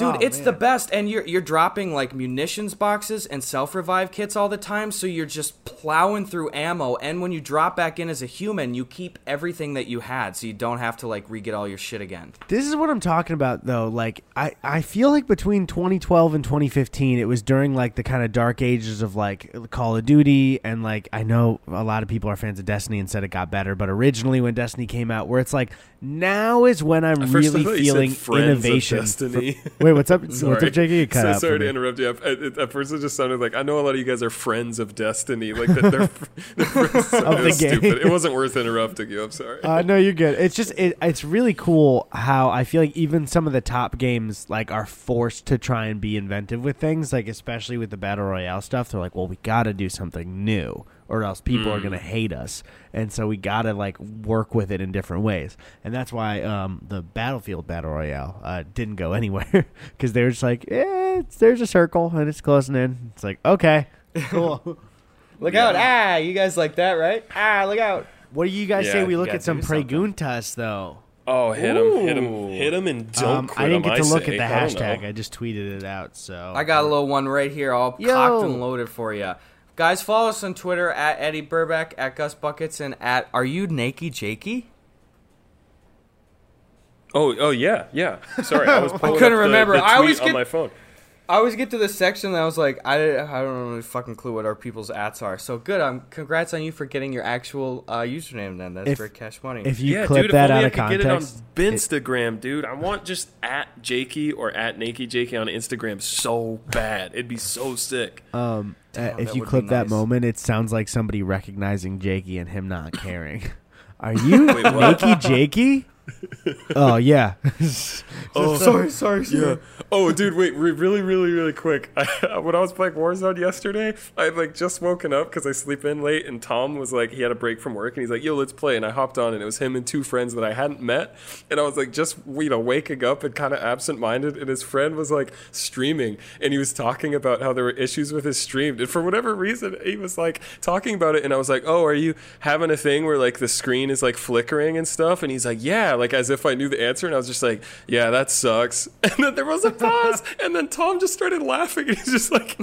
Dude,
Oh,
it's the best, and you're you're dropping like munitions boxes and self revive kits all the time, so you're just plowing through ammo. And when you drop back in as a human, you keep everything that you had, so you don't have to like re get all your shit again.
This is what I'm talking about, though. Like, I, I feel like between 2012 and 2015, it was during like the kind of dark ages of like Call of Duty, and like I know a lot of people are fans of Destiny and said it got better, but originally when Destiny came out, where it's like now is when I'm
At [laughs]
really
thought you said
feeling
Friends of
innovation.
Destiny.
Wait, what's up? [laughs] What's up, Jake? You cut
so
out
sorry to
me.
interrupt you. At, at, at first, it just sounded like I know a lot of you guys are friends of Destiny. Like that they're, [laughs] they're friends [laughs]
Of the game.
stupid. It wasn't worth interrupting you. I'm sorry.
Uh, no, you're good. It's just it, it's really cool how I feel like even some of the top games like are forced to try and be inventive with things, like especially with the battle royale stuff. They're like, well, we got to do something new, or else people are
Mm.
gonna hate us, and so we got to like work with it in different ways. And that's why um, the Battlefield battle royale uh, didn't go [laughs] anywhere because they were just like, eh, it's, there's a circle and it's closing in. It's like okay, cool. [laughs]
Look out! Ah, you guys like that, right? Ah, look out!
what do you guys
Yeah,
say we look at some preguntas though?
oh, hit him, hit him, hit him, and don't
Um,
quit
I didn't
'em,
get to look
say.
at the hashtag.
know.
I, just tweeted it out. So
I got a little one right here, all
Yo.
cocked and loaded for you. Guys, follow us on Twitter at Eddy Burback, at Gus Buckets, and at Are You NakeyJakey?
Oh, oh yeah, yeah. Sorry, I was. [laughs] pulling
couldn't
up the-
remember.
the
I always
tweet on my phone.
I always get to this section and I was like, I, I don't know a fucking clue what our people's ats are. So good. Um, congrats on you for getting your actual uh, username. Then that's
If-
for Cash Money.
If you
yeah,
clip
dude,
that
if only
out
I
of
could
context,
get it on Instagram, dude. I want just at Jakey or at NakeyJakey on Instagram so bad. It'd be so sick.
um,
Damn,
uh, if you clip that
nice.
moment, it sounds like somebody recognizing Jakey and him not caring. [laughs] Are [laughs] you
Wait?
Jakey? [laughs] oh yeah. [laughs]
Oh,
sorry, sorry,
Yeah. Oh, dude, wait, re- really, really, really quick. [laughs] I, when I was playing Warzone yesterday, I had like just woken up because I sleep in late, and Tom was like, he had a break from work, and he's like, "Yo, let's play." And I hopped on, and it was him and two friends that I hadn't met, and I was like, just you know, waking up and kind of absent-minded, and his friend was like streaming, and he was talking about how there were issues with his stream, and for whatever reason, he was like talking about it, and I was like, "Oh, are you having a thing where like the screen is like flickering and stuff?" And he's like, "Yeah," like as if I knew the answer, and I was just like, "Yeah, that sucks. [laughs] And then there was a pause, and then Tom just started laughing, and he's just like,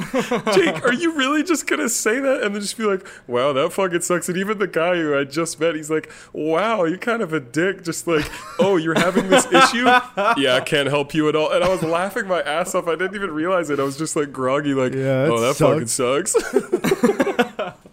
Jake, are you really just gonna say that? And then just be like, wow, that fucking sucks. And even the guy who I just met, he's like, wow, you're kind of a dick. Just like, oh, you're having this issue? [laughs] Yeah, I can't help you at all. And I was laughing my ass off. I didn't even realize it. I was just like groggy, like,
Yeah,
oh, that fucking sucks. [laughs]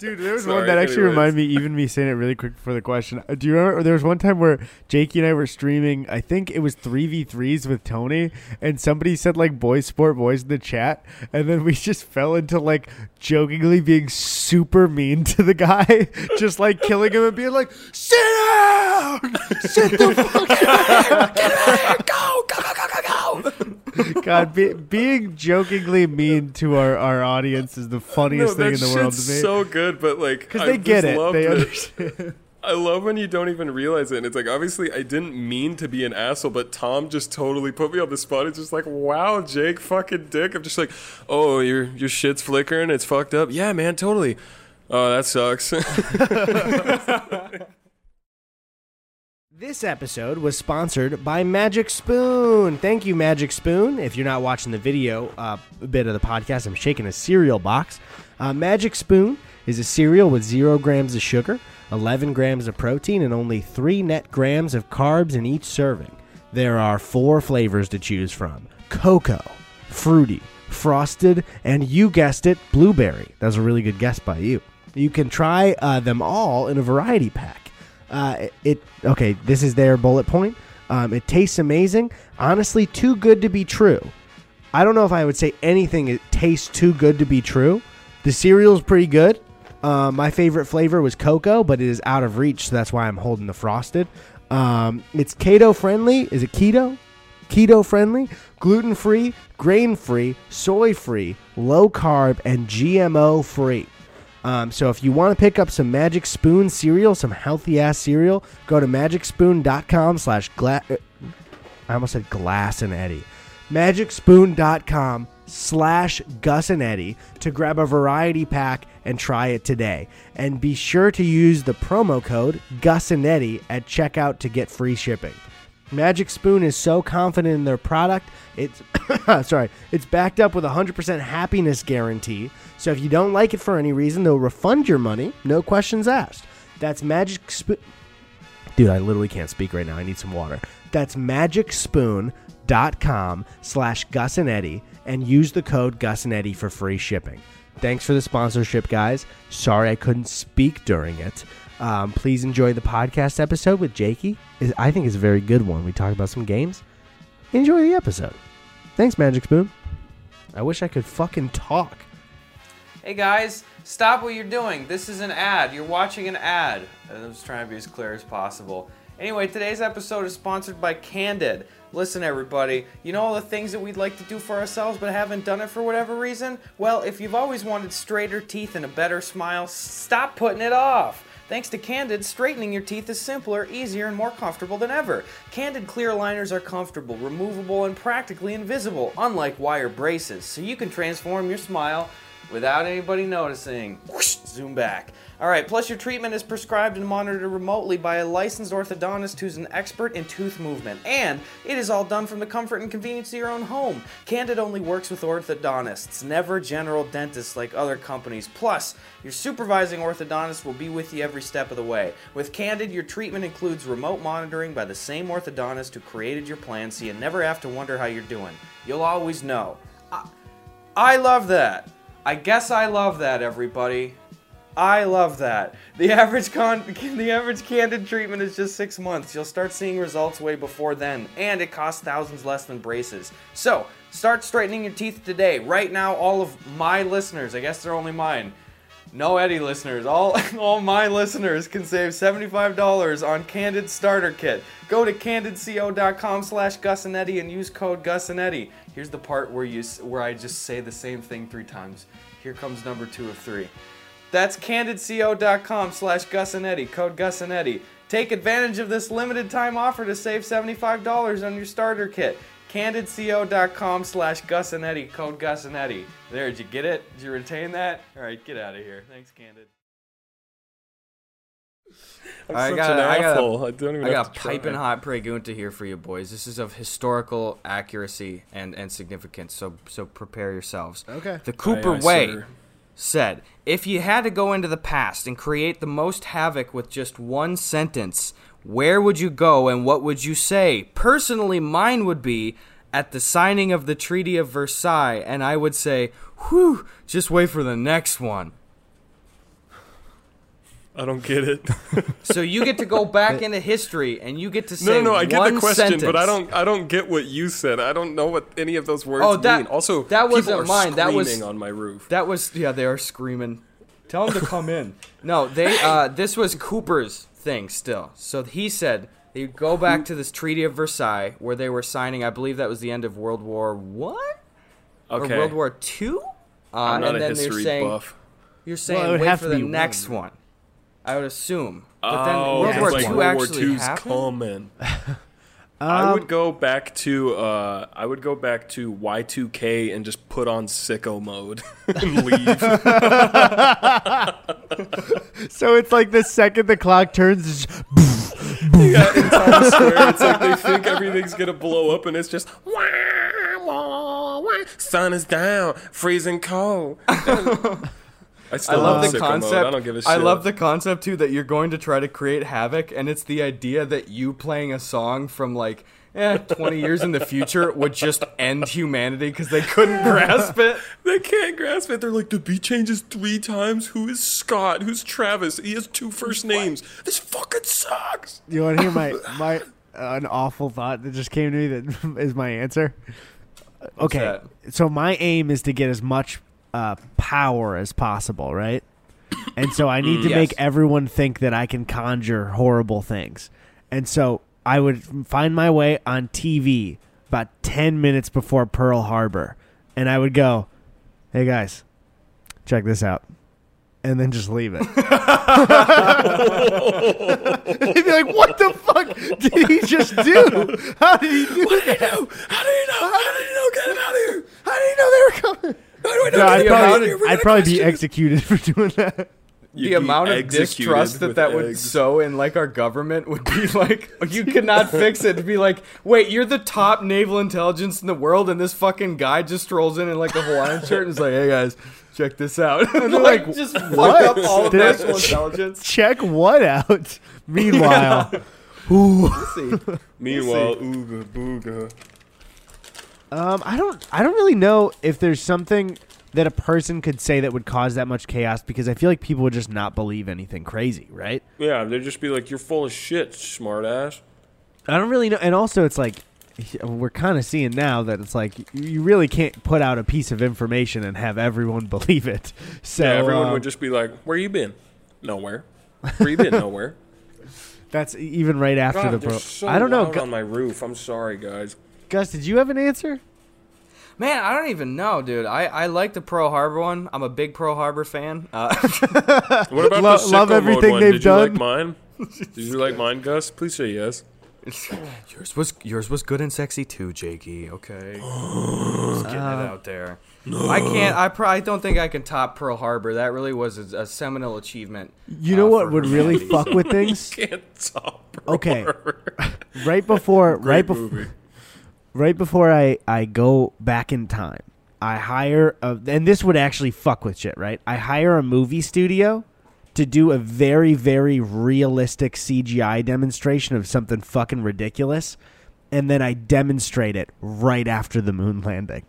Dude, there was
Sorry,
one that actually
anyways.
reminded me, even me saying it really quick before the question. Uh, Do you remember there was one time where Jakey and I were streaming, I think it was 3v3s with Tony, and somebody said like boys sport boys in the chat, and then we just fell into like jokingly being super mean to the guy, [laughs] just like killing him and being like, sit down! Sit the fuck down! Get out of here! Go! Go, go, go, go, go! [laughs] God, be, being jokingly mean to our, our audience is the funniest
no,
thing in the world to me.
so good, but like,
Because
I
they get it. They
it.
understand.
I love when you don't even realize it. And it's like, obviously, I didn't mean to be an asshole, but Tom just totally put me on the spot. It's just like, wow, Jake, fucking dick. I'm just like, oh, your your shit's flickering. It's fucked up. Yeah, man, totally. Oh, that sucks. [laughs] [laughs]
This episode was sponsored by Magic Spoon. Thank you, Magic Spoon. If you're not watching the video uh, bit of the podcast, I'm shaking a cereal box. Uh, Magic Spoon is a cereal with zero grams of sugar, 11 grams of protein, and only three net grams of carbs in each serving. There are four flavors to choose from cocoa, fruity, frosted, and you guessed it, blueberry. That was a really good guess by you. You can try uh, them all in a variety pack. Uh, it, okay. This is their bullet point. Um, it tastes amazing. Honestly, too good to be true. I don't know if I would say anything. It tastes too good to be true. The cereal's pretty good. Uh, my favorite flavor was cocoa, but it is out of reach, so that's why I'm holding the frosted. Um, it's keto friendly. Is it keto? Keto friendly, gluten free, grain free, soy free, low carb, and GMO free. Um, so if you want to pick up some Magic Spoon cereal, some healthy ass cereal, go to magicspoon.com slash gla- uh, I almost said glass and Eddy. Magicspoon.com slash Gus and Eddy to grab a variety pack and try it today. And be sure to use the promo code Gus and Eddy at checkout to get free shipping. Magic Spoon is so confident in their product, it's [coughs] sorry, it's backed up with a 100% happiness guarantee. So if you don't like it for any reason, they'll refund your money, no questions asked. That's Magic Spoon. Dude, I literally can't speak right now. I need some water. That's magicspoon.com slash Gus and Eddy and use the code Gus and Eddy for free shipping. Thanks for the sponsorship, guys. Sorry I couldn't speak during it. Um, please enjoy the podcast episode with Jakey. Is- I think it's a very good one. We talk about some games. Enjoy the episode. Thanks, Magic Spoon. I wish I could fucking talk.
Hey guys, stop what you're doing. This is an ad. You're watching an ad. I was trying to be as clear as possible. Anyway, today's episode is sponsored by Candid. Listen, everybody, you know all the things that we'd like to do for ourselves but haven't done it for whatever reason? Well, if you've always wanted straighter teeth and a better smile, stop putting it off. Thanks to Candid, straightening your teeth is simpler, easier, and more comfortable than ever. Candid clear aligners are comfortable, removable, and practically invisible, unlike wire braces, so you can transform your smile without anybody noticing. Whoosh, zoom back. All right, plus your treatment is prescribed and monitored remotely by a licensed orthodontist who's an expert in tooth movement. And it is all done from the comfort and convenience of your own home. Candid only works with orthodontists, never general dentists like other companies. Plus, your supervising orthodontist will be with you every step of the way. With Candid, your treatment includes remote monitoring by the same orthodontist who created your plan so you never have to wonder how you're doing. You'll always know. I, I love that. I guess I love that, everybody. I love that. The average con [laughs] the average candid treatment is just six months. You'll start seeing results way before then, and it costs thousands less than braces. So start straightening your teeth today. Right now, all of my listeners, I guess they're only mine. No Eddy listeners, all [laughs] all my listeners can save $75 on Candid Starter Kit. Go to candidco.com slash Gus and Eddy and use code Gus and Eddy. Here's the part where you where I just say the same thing three times. Here comes number two of three. That's candidco.com slash Gus and Eddy, code Gus and Eddy. Take advantage of this limited time offer to save $75 on your starter kit. Candidco.com slash Gus and Eddy, code Gus and Eddy. There, did you get it? Did you retain that? All right, get out of here. Thanks, Candid.
I'm
I
such
got,
an
I got,
asshole. I don't even
I
have
got
to try.
piping hot pregunta here for you boys. This is of historical accuracy and, and significance. So so prepare yourselves.
Okay.
The Cooper
Aye, aye,
Way
sir.
said, "If you had to go into the past and create the most havoc with just one sentence, where would you go and what would you say?" Personally, mine would be at the signing of the Treaty of Versailles, and I would say, "Whew, just wait for the next one."
I don't get it. [laughs]
So you get to go back into history and you get to
No,
say
no, no. I get the question,
sentence.
but I don't. I don't get what you said. I don't know what any of those words
Oh, that-
mean. Also,
that wasn't mine. That was-
on my roof.
That was yeah. They are screaming. Tell them to come in. No, they. Uh, this was Cooper's thing still. So he said they go back to this Treaty of Versailles where they were signing. I believe that was the end of World War One
okay.
or World War Two. Uh,
I'm not
and
a
then they're saying
buff.
you're saying
would
wait
have
for
to
the
be
next
one.
one. I would assume. But then
oh,
World War
like
Two
World War
actually
II's
happened. [laughs]
coming. I
Um,
would go back to uh, I would go back to Y2K and just put on sicko mode [laughs] and leave. [laughs]
So it's like the second the clock turns, it's just, [laughs]
yeah, in Times Square, it's like they think everything's gonna blow up, and it's just wah, wah, wah. sun is down, freezing cold. I
I
still
love the
sicko
concept.
Mode. I don't give a shit.
I love the concept too that you're going to try to create havoc, and it's the idea that you playing a song from like eh, 20 years in the future would just end humanity because they couldn't [laughs] grasp it.
They can't grasp it. They're like, the beat changes three times. Who is Scott? Who's Travis? He has two first names. This fucking sucks.
you want to hear my [laughs] my uh, an awful thought that just came to me that [laughs] is my answer. Okay,
that?
so my aim is to get as much uh, power as possible, right? And so I need to
Yes.
make everyone think that I can conjure horrible things. And so I would find my way on TV about 10 minutes before Pearl Harbor. And I would go, hey guys, check this out. And then just leave it. [laughs] They'd be like, what the fuck did he just do? How did he do
What did he do? How did he know? How did he know? Get him out of here.
How did he know they were coming?
How do I know?
No, I'd
Get him out of
probably,
here. We're
I'd probably be executed for doing that.
You'd
the amount of distrust that
with
that would
eggs.
sow in like our government would be [laughs] like you could not fix it to be like wait you're the top naval intelligence in the world and this fucking guy just strolls in in like a hawaiian shirt and is like hey guys check this out [laughs] and they're like just fuck
what?
up all of
Did I-
national [laughs] intelligence
Check what out? Meanwhile, ooh,
See.
Meanwhile, ooga booga.
Um, I don't, I don't really know if there's something that a person could say that would cause that much chaos because I feel like people would just not believe anything crazy, right?
Yeah, they'd just be like, "You're full of shit, smartass."
I don't really know, and also it's like we're kind of seeing now that it's like you really can't put out a piece of information and have everyone [laughs] believe it. So
yeah, everyone
um,
would just be like, "Where you been? Nowhere. Where you been? Nowhere." [laughs]
That's even right after
God,
the pro.
so
I don't know,
on my roof. I'm sorry, guys.
Gus. Did you have an answer?
man i don't even know dude i i like the pearl harbor one i'm a big pearl harbor fan uh, [laughs]
What about
Lo-
the sicko
love
mode
everything
one?
they've
Did you like
done.
mine? [laughs] Did you like mine, Gus? Please say yes. [laughs]
yours was yours was good and sexy too jakey okay [gasps] just getting it out there I can't. I probably don't think I can top Pearl Harbor. That really was a, a seminal achievement.
You know
uh,
what
for
would really
humanity.
fuck with things?
Can't stop. Pearl
Okay.
Harbor.
right before,
Great
right before,
movie.
Right before I I go back in time, I hire a, and this would actually fuck with shit, right? I hire a movie studio to do a very very realistic CGI demonstration of something fucking ridiculous, and then I demonstrate it right after the moon landing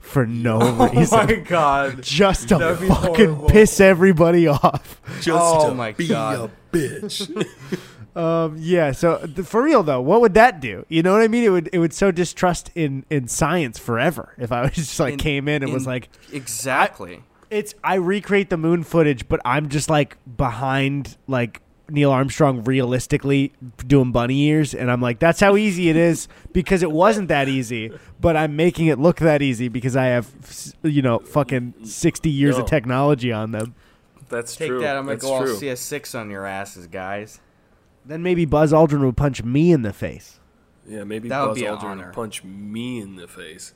for no [laughs]
Oh
reason.
my god.
Just to fucking
horrible.
piss everybody off.
Just
Oh
to
my
be
God.
a bitch. [laughs]
Um, yeah. So th- for real though, what would that do? You know what I mean? It would it would sow distrust in in science forever if I [laughs] was just like
In-
came in and was like,
Exactly.
it's I recreate the moon footage, but I'm just like behind like Neil Armstrong realistically doing bunny ears, and I'm like, that's how easy it is [laughs] because it wasn't that easy, but I'm making it look that easy because I have you know fucking sixty years
No.
of technology on them.
That's
Take
true.
that. I'm gonna
That's
go all
true.
CS6 on your asses, guys.
Then maybe Buzz Aldrin would punch me in the face.
Yeah, maybe
That would
Buzz
be an
Aldrin
honor.
would punch me in the face.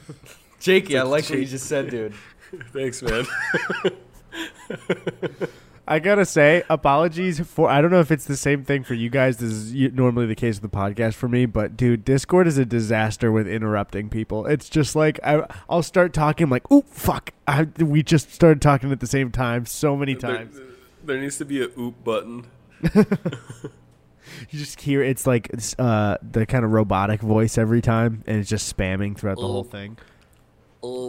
[laughs]
Jakey, I like what you just said, dude. [laughs]
Thanks, man. [laughs]
I gotta say, apologies for. I don't know if it's the same thing for you guys. This is u- normally the case with the podcast for me, but dude, Discord is a disaster with interrupting people. It's just like I, I'll start talking, I'm like, "Ooh, fuck!" I, we just started talking at the same time so many
There,
times.
there needs to be a oop button. [laughs]
You just hear it's like it's, uh, the kind of robotic voice every time, and it's just spamming throughout the whole thing.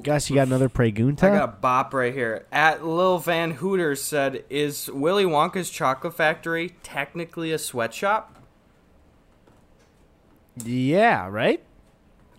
Gus, you got another pregunta?
I got a bop right here. At Lil Van Hooters said, "Is Willy Wonka's Chocolate Factory technically a sweatshop?"
yeah, right.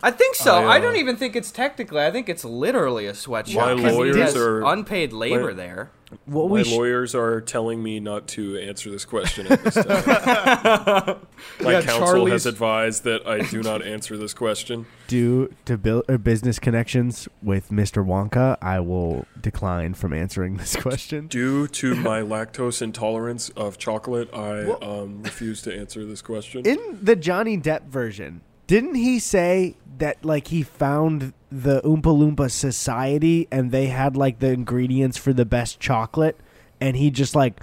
I think so.
I, uh,
I don't even think it's technically. I think it's literally a sweatshop.
My
'cause he
lawyers are-
unpaid labor
my-
there.
What
My
we sh-
lawyers are telling me not to answer this question at this time. [laughs] My
Yeah,
counsel
Charlie's-
has advised that I do not answer this question.
Due to build uh, business connections with Mr. Wonka, I will decline from answering this question.
Due to my lactose intolerance of chocolate, I
Well-
um, refuse to answer this question.
In the Johnny Depp version, didn't he say that like he found the Oompa Loompa Society and they had like the ingredients for the best chocolate, and he just like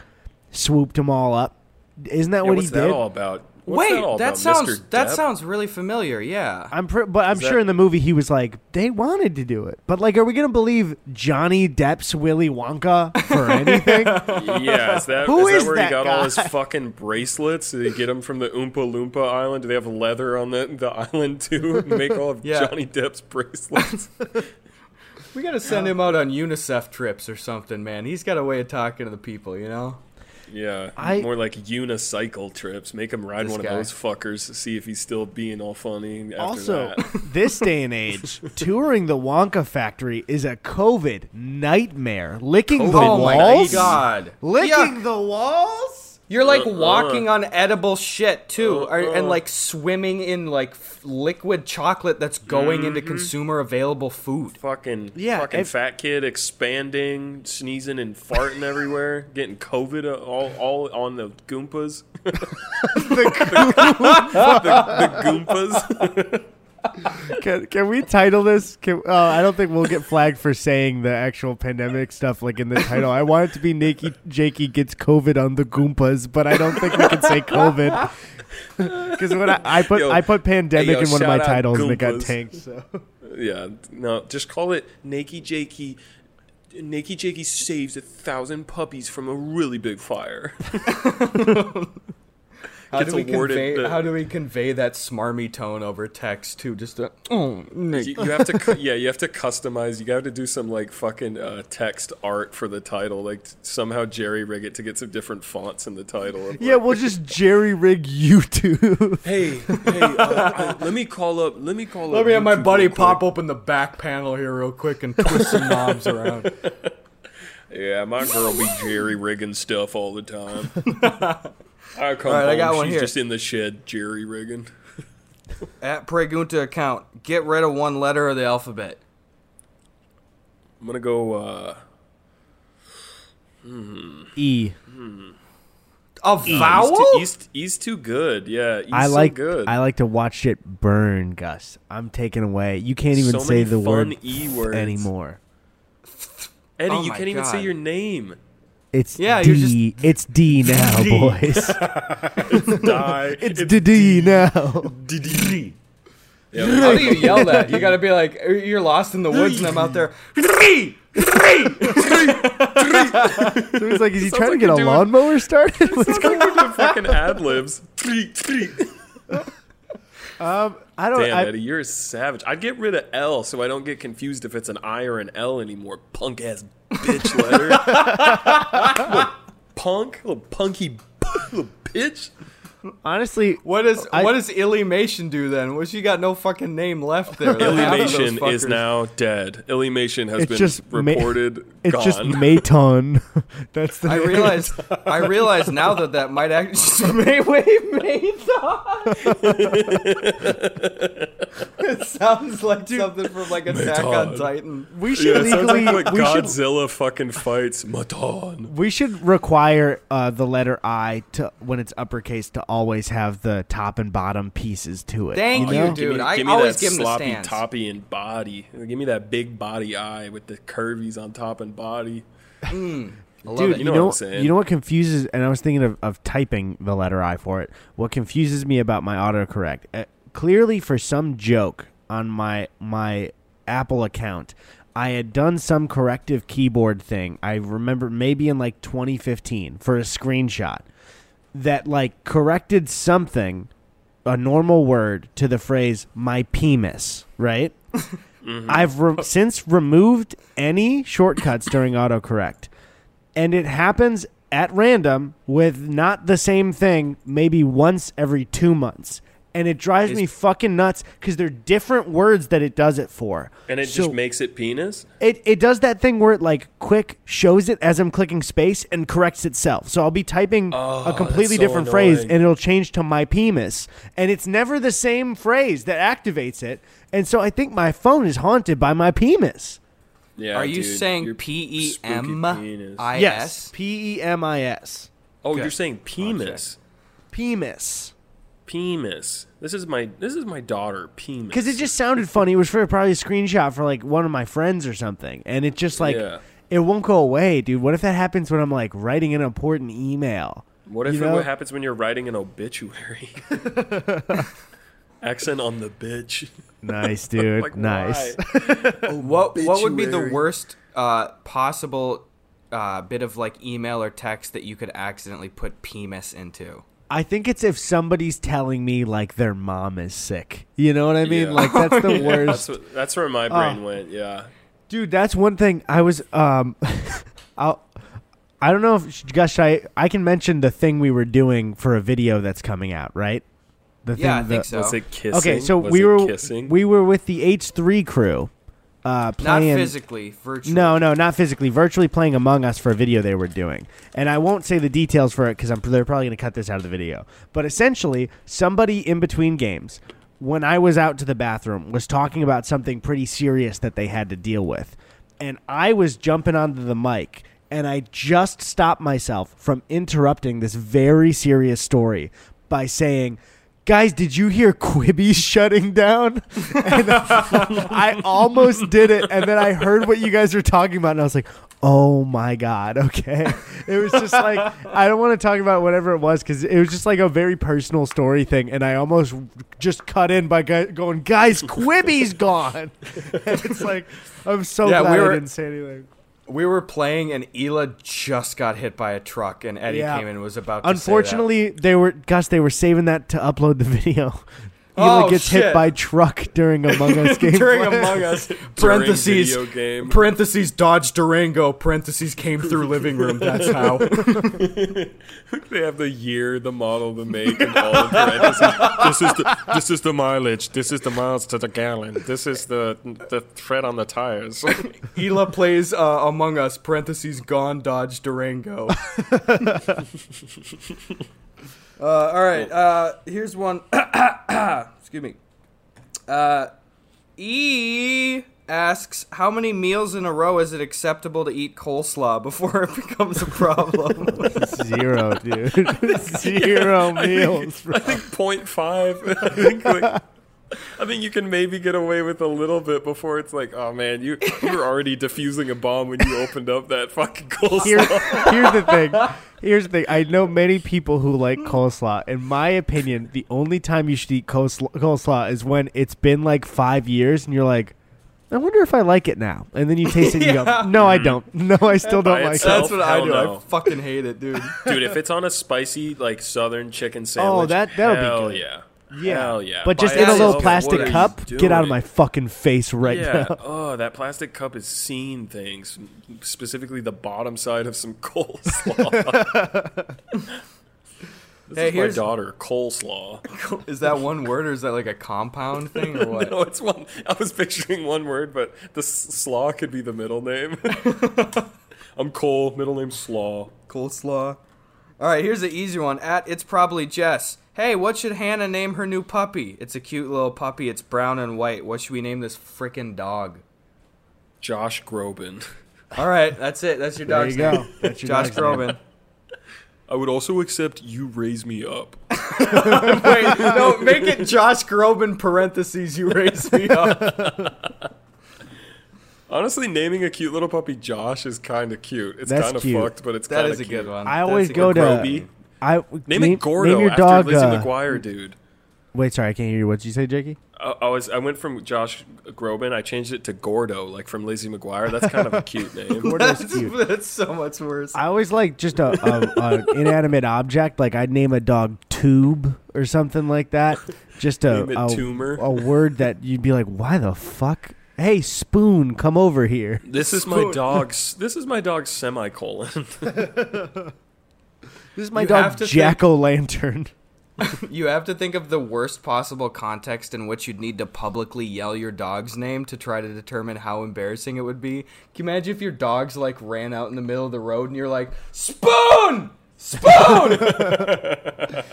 swooped them all up? Isn't that
Yeah,
what he
that
did?
all about? What's
Wait,
that, all
that
about,
sounds
Mr.
that
Depp?
sounds really familiar. Yeah.
I'm pre- but I'm
Is
sure
that-
in the movie he was like they wanted to do it, but like, are we gonna believe Johnny Depp's Willy Wonka for [laughs] anything?
Yeah, is that,
Who
is
is
that where
that
he got all his
guy?
fucking bracelets? Did he get them from the Oompa Loompa Island? Do they have leather on the, the island too? Make all of [laughs]
Yeah.
Johnny Depp's bracelets? [laughs]
We gotta send him out on UNICEF trips or something, man. He's got a way of talking to the people, you know.
Yeah,
I-
more like unicycle trips. Make him ride one
guy.
of those fuckers to see if he's still being all funny after
also,
that. [laughs]
this day and age, [laughs] touring the Wonka factory is a COVID nightmare. Licking the walls,
oh my
walls,
god.
licking
Yuck.
the walls.
You're like
Uh-uh.
walking on edible shit too, or, and
Uh-uh.
like swimming in like f- liquid chocolate that's going into
Mm-hmm.
consumer available food.
Fucking
Yeah,
fucking
if-
fat kid expanding, sneezing and farting everywhere, [laughs] getting COVID uh, all all on the Goompas. [laughs] [laughs] the, the Goompas. [laughs]
Can, can we title this? Can, uh, I don't think we'll get flagged for saying the actual pandemic stuff like in the title. I want it to be Nakey Jakey gets COVID on the Goompas, but I don't think we can say COVID. [laughs] Because when I, I put
Yo,
I put pandemic
yo,
in one of my titles and it got tanked. So
yeah, no, just call it NakeyJakey. Nakey Jakey saves a thousand puppies from a really big fire. [laughs]
How
Gets
do we
awarded
convey?
the-
how do we convey that smarmy tone over text too? Just a, oh, Nick.
you, you have to, cu- yeah, you have to customize. You got to do some like fucking uh, text art for the title. Like somehow jerry rig it to get some different fonts in the title. Of,
yeah,
like,
we'll just jerry rig YouTube. [laughs]
hey, hey, uh, I, let me call up. Let me call
Let
up.
me have my buddy pop open the back panel here real quick and twist some knobs around. [laughs]
Yeah, my girl be jerry rigging stuff all the time. [laughs] I come
All right, I
home,
got one
she's
here.
just in the shed jerry rigging. [laughs]
At Pregunta account, get rid of one letter of the alphabet.
I'm gonna go. uh
E.
A
E's
vowel?
too, E's, E's too good. Yeah, E's
I
so
like
good.
I like to watch it burn, Gus. I'm taken away. You can't even
So
say the
fun
word
E
f-
words.
anymore.
Eddy,
Oh
you can't even say your name.
It's
Yeah,
D.
you're
It's D now,
D.
boys. [laughs] [laughs]
Die.
it's D D now.
Yeah,
How do you yell that? You gotta be like, you're lost in the woods, and I'm out there.
So he's like, is he trying
like
to get a
doing-
lawnmower started? [laughs] What's
Sounds like you're doing fucking ad libs.
Um, I don't.
Damn,
I,
Eddy, you're a savage. I'd get rid of L so I don't get confused if it's an I or an L anymore. Punk ass bitch letter. [laughs] little punk, little punky [laughs] little bitch.
Honestly,
What does
I-
what does Illymation do then? Well, she got no fucking name left there. Half of
Illymation is now dead. Illymation has
It's
been
just ma-
reported [laughs]
it's
gone.
just Maton. [laughs] That's the.
I
name.
realize I realize now that that might actually [laughs] may wait made
It sounds like something from like Attack on Titan.
we should
it sounds
legally.
like what
we should.
Godzilla fucking fights Maton.
We should require uh, the letter I to when it's uppercase to always have the top and bottom pieces to it.
Thank
you
you, dude.
Give me,
I
give me
always
that
give him the
sloppy
stance.
toppy and body. Give me that big body eye with the curvies on top and body.
Mm. Dude, you
know
know,
what I'm saying.
you know what confuses, and I was thinking of, of typing the letter I for it. What confuses me about my autocorrect? Uh, clearly, for some joke on my my Apple account, I had done some corrective keyboard thing. I remember maybe in like 2015 for a screenshot that like corrected something, a normal word to the phrase "my penis," right? [laughs] Mm-hmm. I've re- since removed any shortcuts during autocorrect, and it happens at random with not the same thing, maybe once every two months. And it drives
Is-
me fucking nuts because they're different words that it does it for.
And it
So-
just makes it penis.
it, it does that thing where it like quick shows it as I'm clicking space and corrects itself. So I'll be typing
Oh,
a completely
so
different phrase and it'll change to my penis. And it's never the same phrase that activates it. And so I think my phone is haunted by my penis.
Yeah.
Are you
dude,
saying
your
P E
spooky
M
penis.
I
Yes.
S?
P E M I S.
Oh,
Good.
you're saying penis.
Penis.
Penis. This is my this is my daughter. Penis.
Because it just sounded funny. It was for probably a screenshot for like one of my friends or something. And it just like,
Yeah.
it won't go away, dude. What if that happens when I'm like writing an important email?
What if
you
it, what happens when you're writing an obituary? [laughs] Accent on the bitch.
Nice, [laughs] dude.
Like,
nice. [laughs]
What what would be the worst uh, possible uh, bit of like email or text that you could accidentally put penis into?
I think it's if somebody's telling me like their mom is sick. You know what I mean?
Yeah.
Like that's the [laughs]
That's
worst.
what, that's where my brain went. Yeah.
Dude, that's one thing I was um [laughs] I'll I don't know if Gus I I can mention the thing we were doing for a video that's coming out, right? The
Yeah, I
the-
think so.
Was it kissing?
Okay, so
Was
we
it
were
kissing.
we were with the H3 crew uh
Not physically, virtually.
No, no, not physically. Virtually playing Among Us for a video they were doing, and I won't say the details for it because they're probably going to cut this out of the video. But essentially, somebody in between games, when I was out to the bathroom, was talking about something pretty serious that they had to deal with, and I was jumping onto the mic, and I just stopped myself from interrupting this very serious story by saying. Guys, did you hear Quibi [laughs] shutting down? And [laughs] I almost did it, and then I heard what you guys were talking about, and I was like, "Oh my god!" [laughs] Okay, it was just like I don't want to talk about whatever it was because it was just like a very personal story thing, and I almost just cut in by going, "Guys, Quibi's gone," and it's like I'm so
Yeah,
glad
we
I didn't say anything.
We were playing and Ela just got hit by a truck and Eddy
Yeah.
came in and was about to say that.
Unfortunately, they were Gus. They were saving that to upload the [laughs] video.
Oh,
Ela gets hit by truck during Among Us [laughs] game.
during Among Us [laughs] parentheses
video game.
parentheses Dodge Durango parentheses came through [laughs] living room. That's how.
They have the year, the model, the make, and all of parentheses. this is the this is the mileage. This is the miles to the gallon. This is the the tread on the tires.
Ela plays uh, Among Us parentheses gone Dodge Durango. Uh, all right, uh, here's one. [coughs] Excuse me. Uh, E asks, "How many meals in a row is it acceptable to eat coleslaw before it [laughs] becomes a problem?"
Zero, dude. [laughs] Zero meals. Bro.
I think point five. [laughs] I think like, I think you can maybe get away with a little bit before it's like, oh man, you you were already defusing a bomb when you opened up that fucking coleslaw.
Here, here's the thing. Here's the thing. I know many people who like coleslaw. In my opinion, the only time you should eat coleslaw, coleslaw is when it's been like five years and you're like, I wonder if I like it now. And then you taste it and you
Yeah.
go, No, I mm-hmm. don't. [laughs] No, I still don't
By
like
itself.
it.
That's what I do.
no.
I fucking hate it, dude.
Dude, if it's on a spicy like southern chicken oh, sandwich,
Oh, that- that'll be
hell
good.
yeah.
Yeah.
Hell yeah.
But just
By
in a little
itself,
plastic
are
cup,
you
get out of
doing?
my fucking face right
yeah.
now. [laughs]
Oh, that plastic cup is seeing things, specifically the bottom side of some [laughs] coleslaw. this
Hey,
is my
here's-
daughter, coleslaw. [laughs]
Is that one word or is that like a compound thing or what?
no, it's one. I was picturing one word, but the s- slaw could be the middle name. I'm Cole, middle name Slaw.
Coleslaw. All right, here's the easy one. At it's probably Jess. Hey, what should Hannah name her new puppy? It's a cute little puppy. It's brown and white. What should we name this frickin' dog?
Josh Groban. [laughs]
All right, that's it. That's your
There
dog's
you go.
name.
That's your
Josh
dog's name.
Groban.
I would also accept you raise me up. [laughs]
Wait, no, make it Josh Groban parentheses. You raise me up. [laughs]
Honestly, naming a cute little puppy Josh is kind of cute. It's kind of fucked, but it's
That
kind
is
of
a
cute.
good one.
I always go
good
to.
One.
Groby.
I
Name,
name,
it Gordo
name your
after
dog.
Lizzie
uh,
McGuire, dude.
wait, sorry, I can't hear you. What did you say, Jakey?
I, I was I went from Josh Groban. I changed it to Gordo, like from Lizzie McGuire. That's kind of a cute [laughs] name.
Gordo's [laughs]
That's,
cute.
that's so much worse.
I always like just a, a, a [laughs] inanimate object. Like I'd name a dog Tube or something like that. Just a a,
Tumor.
a word that you'd be like, why the fuck? Hey, Spoon, come over here.
This is my dog's. This is my dog's semicolon.
This is my
You
dog
to
Jack O' Lantern. [laughs]
You have to think of the worst possible context in which you'd need to publicly yell your dog's name to try to determine how embarrassing it would be. Can you imagine if your dogs like ran out in the middle of the road and you're like, Spoon! Spoon! [laughs]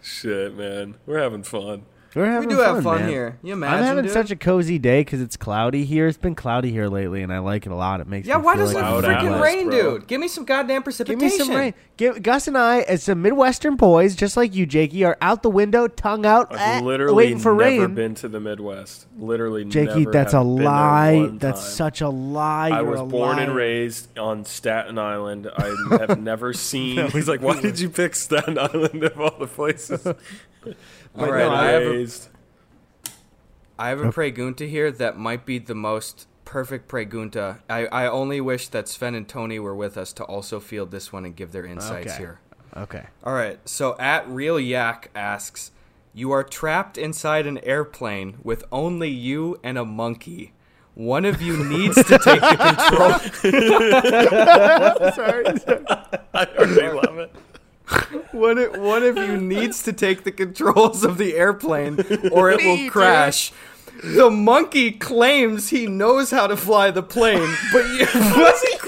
Shit, man, we're having fun.
We're
we
having
do have fun
man.
here. You imagine?
I'm having
dude?
such a cozy day because it's cloudy here. It's been cloudy here lately, and I like it a lot. It makes
Yeah,
me
why
feel
does
like
it
I'm
Loud
freaking
Atlas,
rain,
bro.
dude? Give me some goddamn precipitation.
Give me some rain. Give, Gus and I, as some Midwestern boys, just like you, Jakey, are out the window, tongue out,
I've
eh,
literally
waiting for
never
rain.
been to the Midwest. Literally,
Jakey,
never
that's a
have been there
lie. That's such a lie.
I
You're
was
a
born and raised on Staten Island. I [laughs] have never seen. [laughs] He's like, why did you pick Staten Island of all the places? [laughs]
All
Born
right,
and
I have a
raised.
I have a pregunta here that might be the most perfect pregunta. I, I only wish that Sven and Tony were with us to also field this one and give their insights
Okay.
here.
Okay.
All right, so at Real Yak asks, You are trapped inside an airplane with only you and a monkey. One of you needs to take the control. [laughs]
sorry. [laughs]
I already love it.
One, of- one of you needs to take the controls of the airplane or it will crash. The monkey claims he knows how to fly the plane, but you,
Is he,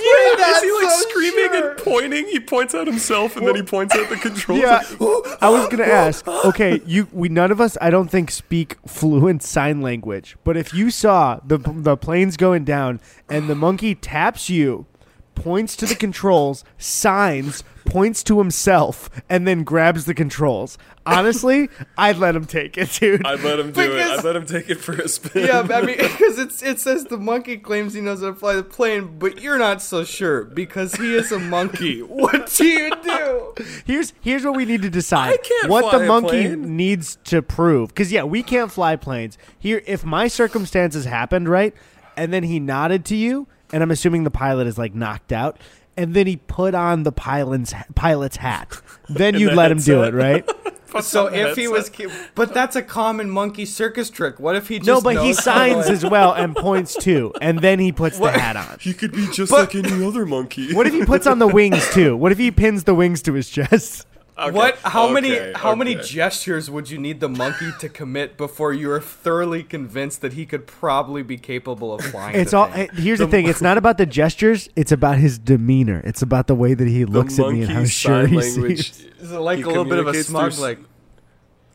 You're not
is he like
so
screaming
sure.
and pointing? He points at himself and then he points at the controls.
Yeah, [gasps] I was gonna ask. Okay, you we none of us I don't think speak fluent sign language, but if you saw the the planes going down and the monkey taps you, points to the controls, signs, points to himself, and then grabs the controls. Honestly, [laughs] I'd let him take it, dude.
I'd let him do it. I'd let him take it for a spin.
yeah, I mean, [laughs] because it's it says the monkey claims he knows how to fly the plane, but you're not so sure because he is a monkey. [laughs] What do you do?
Here's here's what we need to decide.
I can't
what
fly
the
a
monkey
plane.
needs to prove. Because yeah, we can't fly planes. Here, if my circumstances happened right, and then he nodded to you, and I'm assuming the pilot is like knocked out, and then he put on the pilot's pilot's hat, [laughs] then you'd
the
let him do it, right? [laughs]
So
on the
if he was, but that's a common monkey circus trick. What if he just
No, but he
knows how
signs as well and points too, and then he puts the hat on.
He could be just
But-
like any other monkey.
What if he puts on the wings too? What if he pins the wings to his chest?
Okay,
What? How many?
okay,
How many gestures would you need the monkey to commit before you are thoroughly convinced that he could probably be capable of flying?
It's
the
all.
thing?
Here's the thing. It's not about the gestures. It's about his demeanor. It's about the way that he looks at me and how sure he
language.
seems.
Is it like
He
a little bit of a
communicates
smug,
through
like,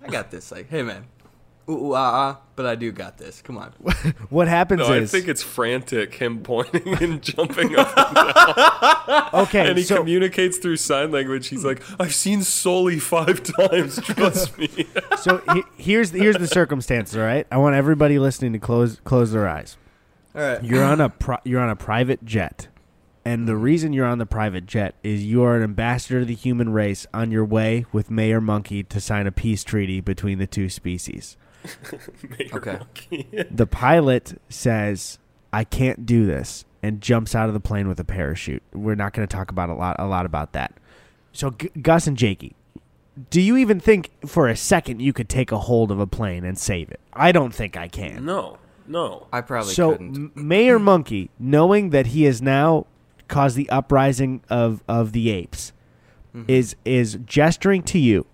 I got this. Like, hey man, ooh, ooh ah ah, but I do got this. Come on. [laughs]
What happens
No, I
is
think it's frantic, him pointing and [laughs] jumping up and down. [laughs]
okay.
And he
so
communicates through sign language. He's like, I've seen Sully five times, trust me.
so he, here's the, here's the circumstances. All right. I want everybody listening to close close their eyes.
All right.
You're on a pri- you're on a private jet, and the reason you're on the private jet is you are an ambassador to the human race on your way with Mayor Monkey to sign a peace treaty between the two species. [laughs]
Mayor
Okay.
The pilot says, "I can't do this," and jumps out of the plane with a parachute. We're not going to talk about a lot a lot about that. So G- Gus and Jakey, do you even think for a second you could take a hold of a plane and save it? I don't think I can.
No, no.
I probably
so
couldn't.
M- Mayor Monkey, knowing that he has now caused the uprising of, of the apes,
Mm-hmm.
is is gesturing to you.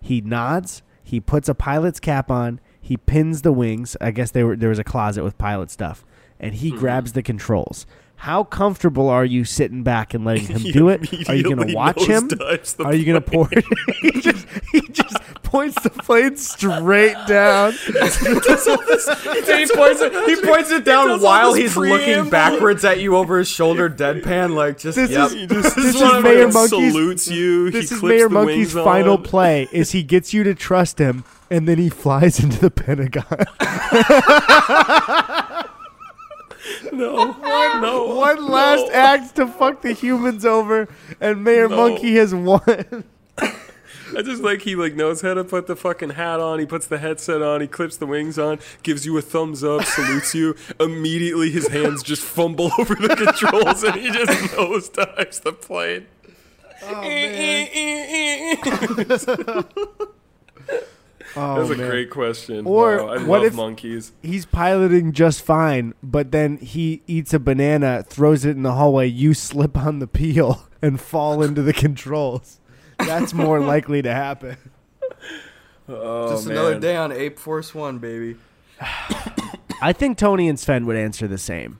He nods. He puts a pilot's cap on. He pins the wings. I guess they were there was a closet with pilot stuff, and he
Mm-hmm.
grabs the controls. How comfortable are you sitting back and letting him [laughs] do it? Are you going to watch him?
nosedives the
Are you going to pour? [laughs] he just he just points the plane straight down. [laughs]
he points it. He points it down
does all
while
this
he's looking backwards at you over his shoulder, deadpan, like just.
This
yep.
is-
He just,
This
he
is
just
Mayor
fucking
Monkey's-
salutes you.
This
he
is Mayor Monkey's final
on.
play is he gets you to trust him and then he flies into the Pentagon.
No, no,
One last
no.
act to fuck the humans over, and Mayor
No.
Monkey has won.
I just like he like knows how to put the fucking hat on. He puts the headset on. He clips the wings on. Gives you a thumbs up. Salutes you. Immediately, his hands just fumble [laughs] over the controls, and he just [laughs] nosedives the plane.
Oh, [laughs] Oh,
That's a great question.
Or
wow, I
what
love
if-
monkeys.
He's piloting just fine, but then he eats a banana, throws it in the hallway. You slip on the peel [laughs] and fall into the controls. That's more [laughs] likely to happen.
Oh,
Just
man.
another day on Ape Force One, baby. [sighs]
I think Tony and Sven would answer the same.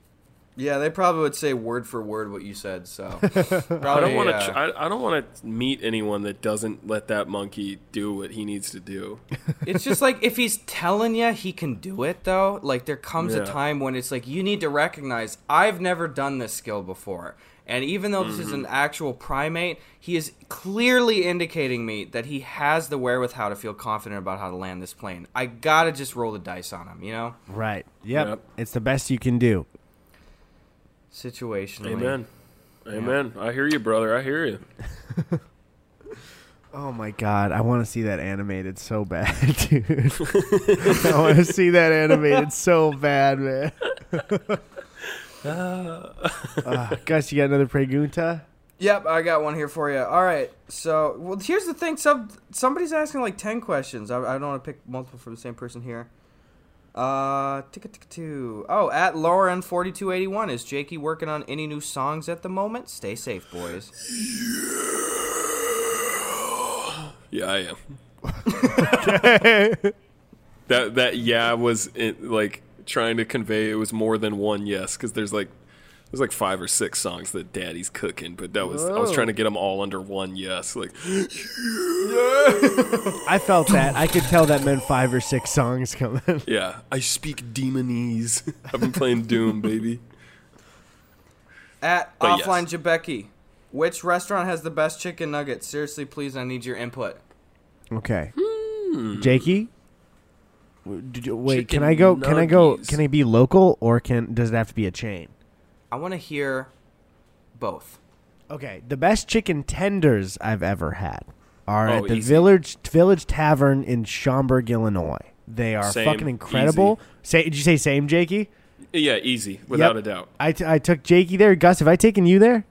Yeah, they probably would say word for word what you said. So [laughs]
I don't want to.
uh,
I, I don't want to meet anyone that doesn't let that monkey do what he needs to do. [laughs]
it's just like if he's telling you he can do it though like there comes
Yeah.
a time when it's like you need to recognize i've never done this skill before and even though this is an actual primate he is clearly indicating me that he has the wherewithal to feel confident about how to land this plane i gotta just roll the dice on him you know
Right. Yep.
Yep.
It's the best you can do.
Situationally
Amen. Amen. I hear you, brother. I hear you. [laughs]
Oh my god, I want to see that animated so bad, [laughs] dude. I want to see that animated so bad, man. uh, [laughs] Gus, you got another pregunta?
Yep, I got one here for you. All right, so well, here's the thing. Some somebody's asking like ten questions. I, I don't want to pick multiple from the same person here. Uh, ticka ticka two. Oh, at Lauren forty two eighty one. Is Jakey working on any new songs at the moment? Stay safe, boys.
Yeah, I am. [laughs] that that yeah was it, like trying to convey it was more than one yes because there's like there's like five or six songs that Daddy's cooking, but that was I was trying to get them all under one yes. Like
I felt that. I could tell that meant five or six songs coming. [laughs]
yeah, I speak demonese. I've been playing Doom, baby.
At
But yes.
offline Jabeki, which restaurant has the best chicken nuggets? Seriously, please, I need your input.
Okay. Hmm. Jakey? Did you- Wait, can I go? Can I go? Can I be local or can does it have to be a chain?
I want to hear both.
Okay, the best chicken tenders I've ever had are
Oh,
at the
easy.
Village Village Tavern in Schaumburg, Illinois. They are
Same,
fucking incredible. Say, did you say same, Jakey?
Yeah, easy, without
Yep.
a doubt.
I, t- I took Jakey there. Gus, have I taken you there?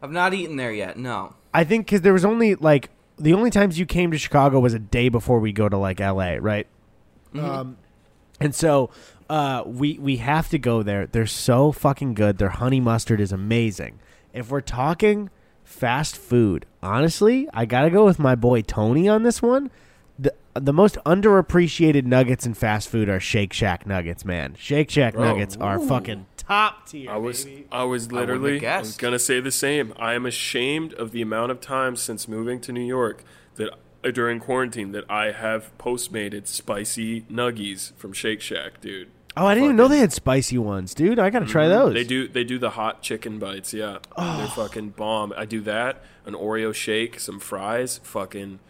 I've not eaten there yet. No.
I think because there was only like the only times you came to Chicago was a day before we go to like L.A. Right? Um, and so uh, we we have to go there. They're so fucking good. Their honey mustard is amazing. If we're talking fast food, honestly, I gotta go with my boy Tony on this one. The the most underappreciated nuggets in fast food are Shake Shack nuggets, man. Shake Shack
Bro.
nuggets are fucking top tier.
I was
baby.
I was literally I, was gonna say the same. I am ashamed of the amount of times since moving to New York that uh, during quarantine that I have postmated spicy nuggies from Shake Shack, dude.
Oh, I didn't even know they had spicy ones, dude. I gotta try those.
Mm-hmm. They do they do the hot chicken bites, yeah. oh. They're fucking bomb. I do that, an Oreo shake, some fries, fucking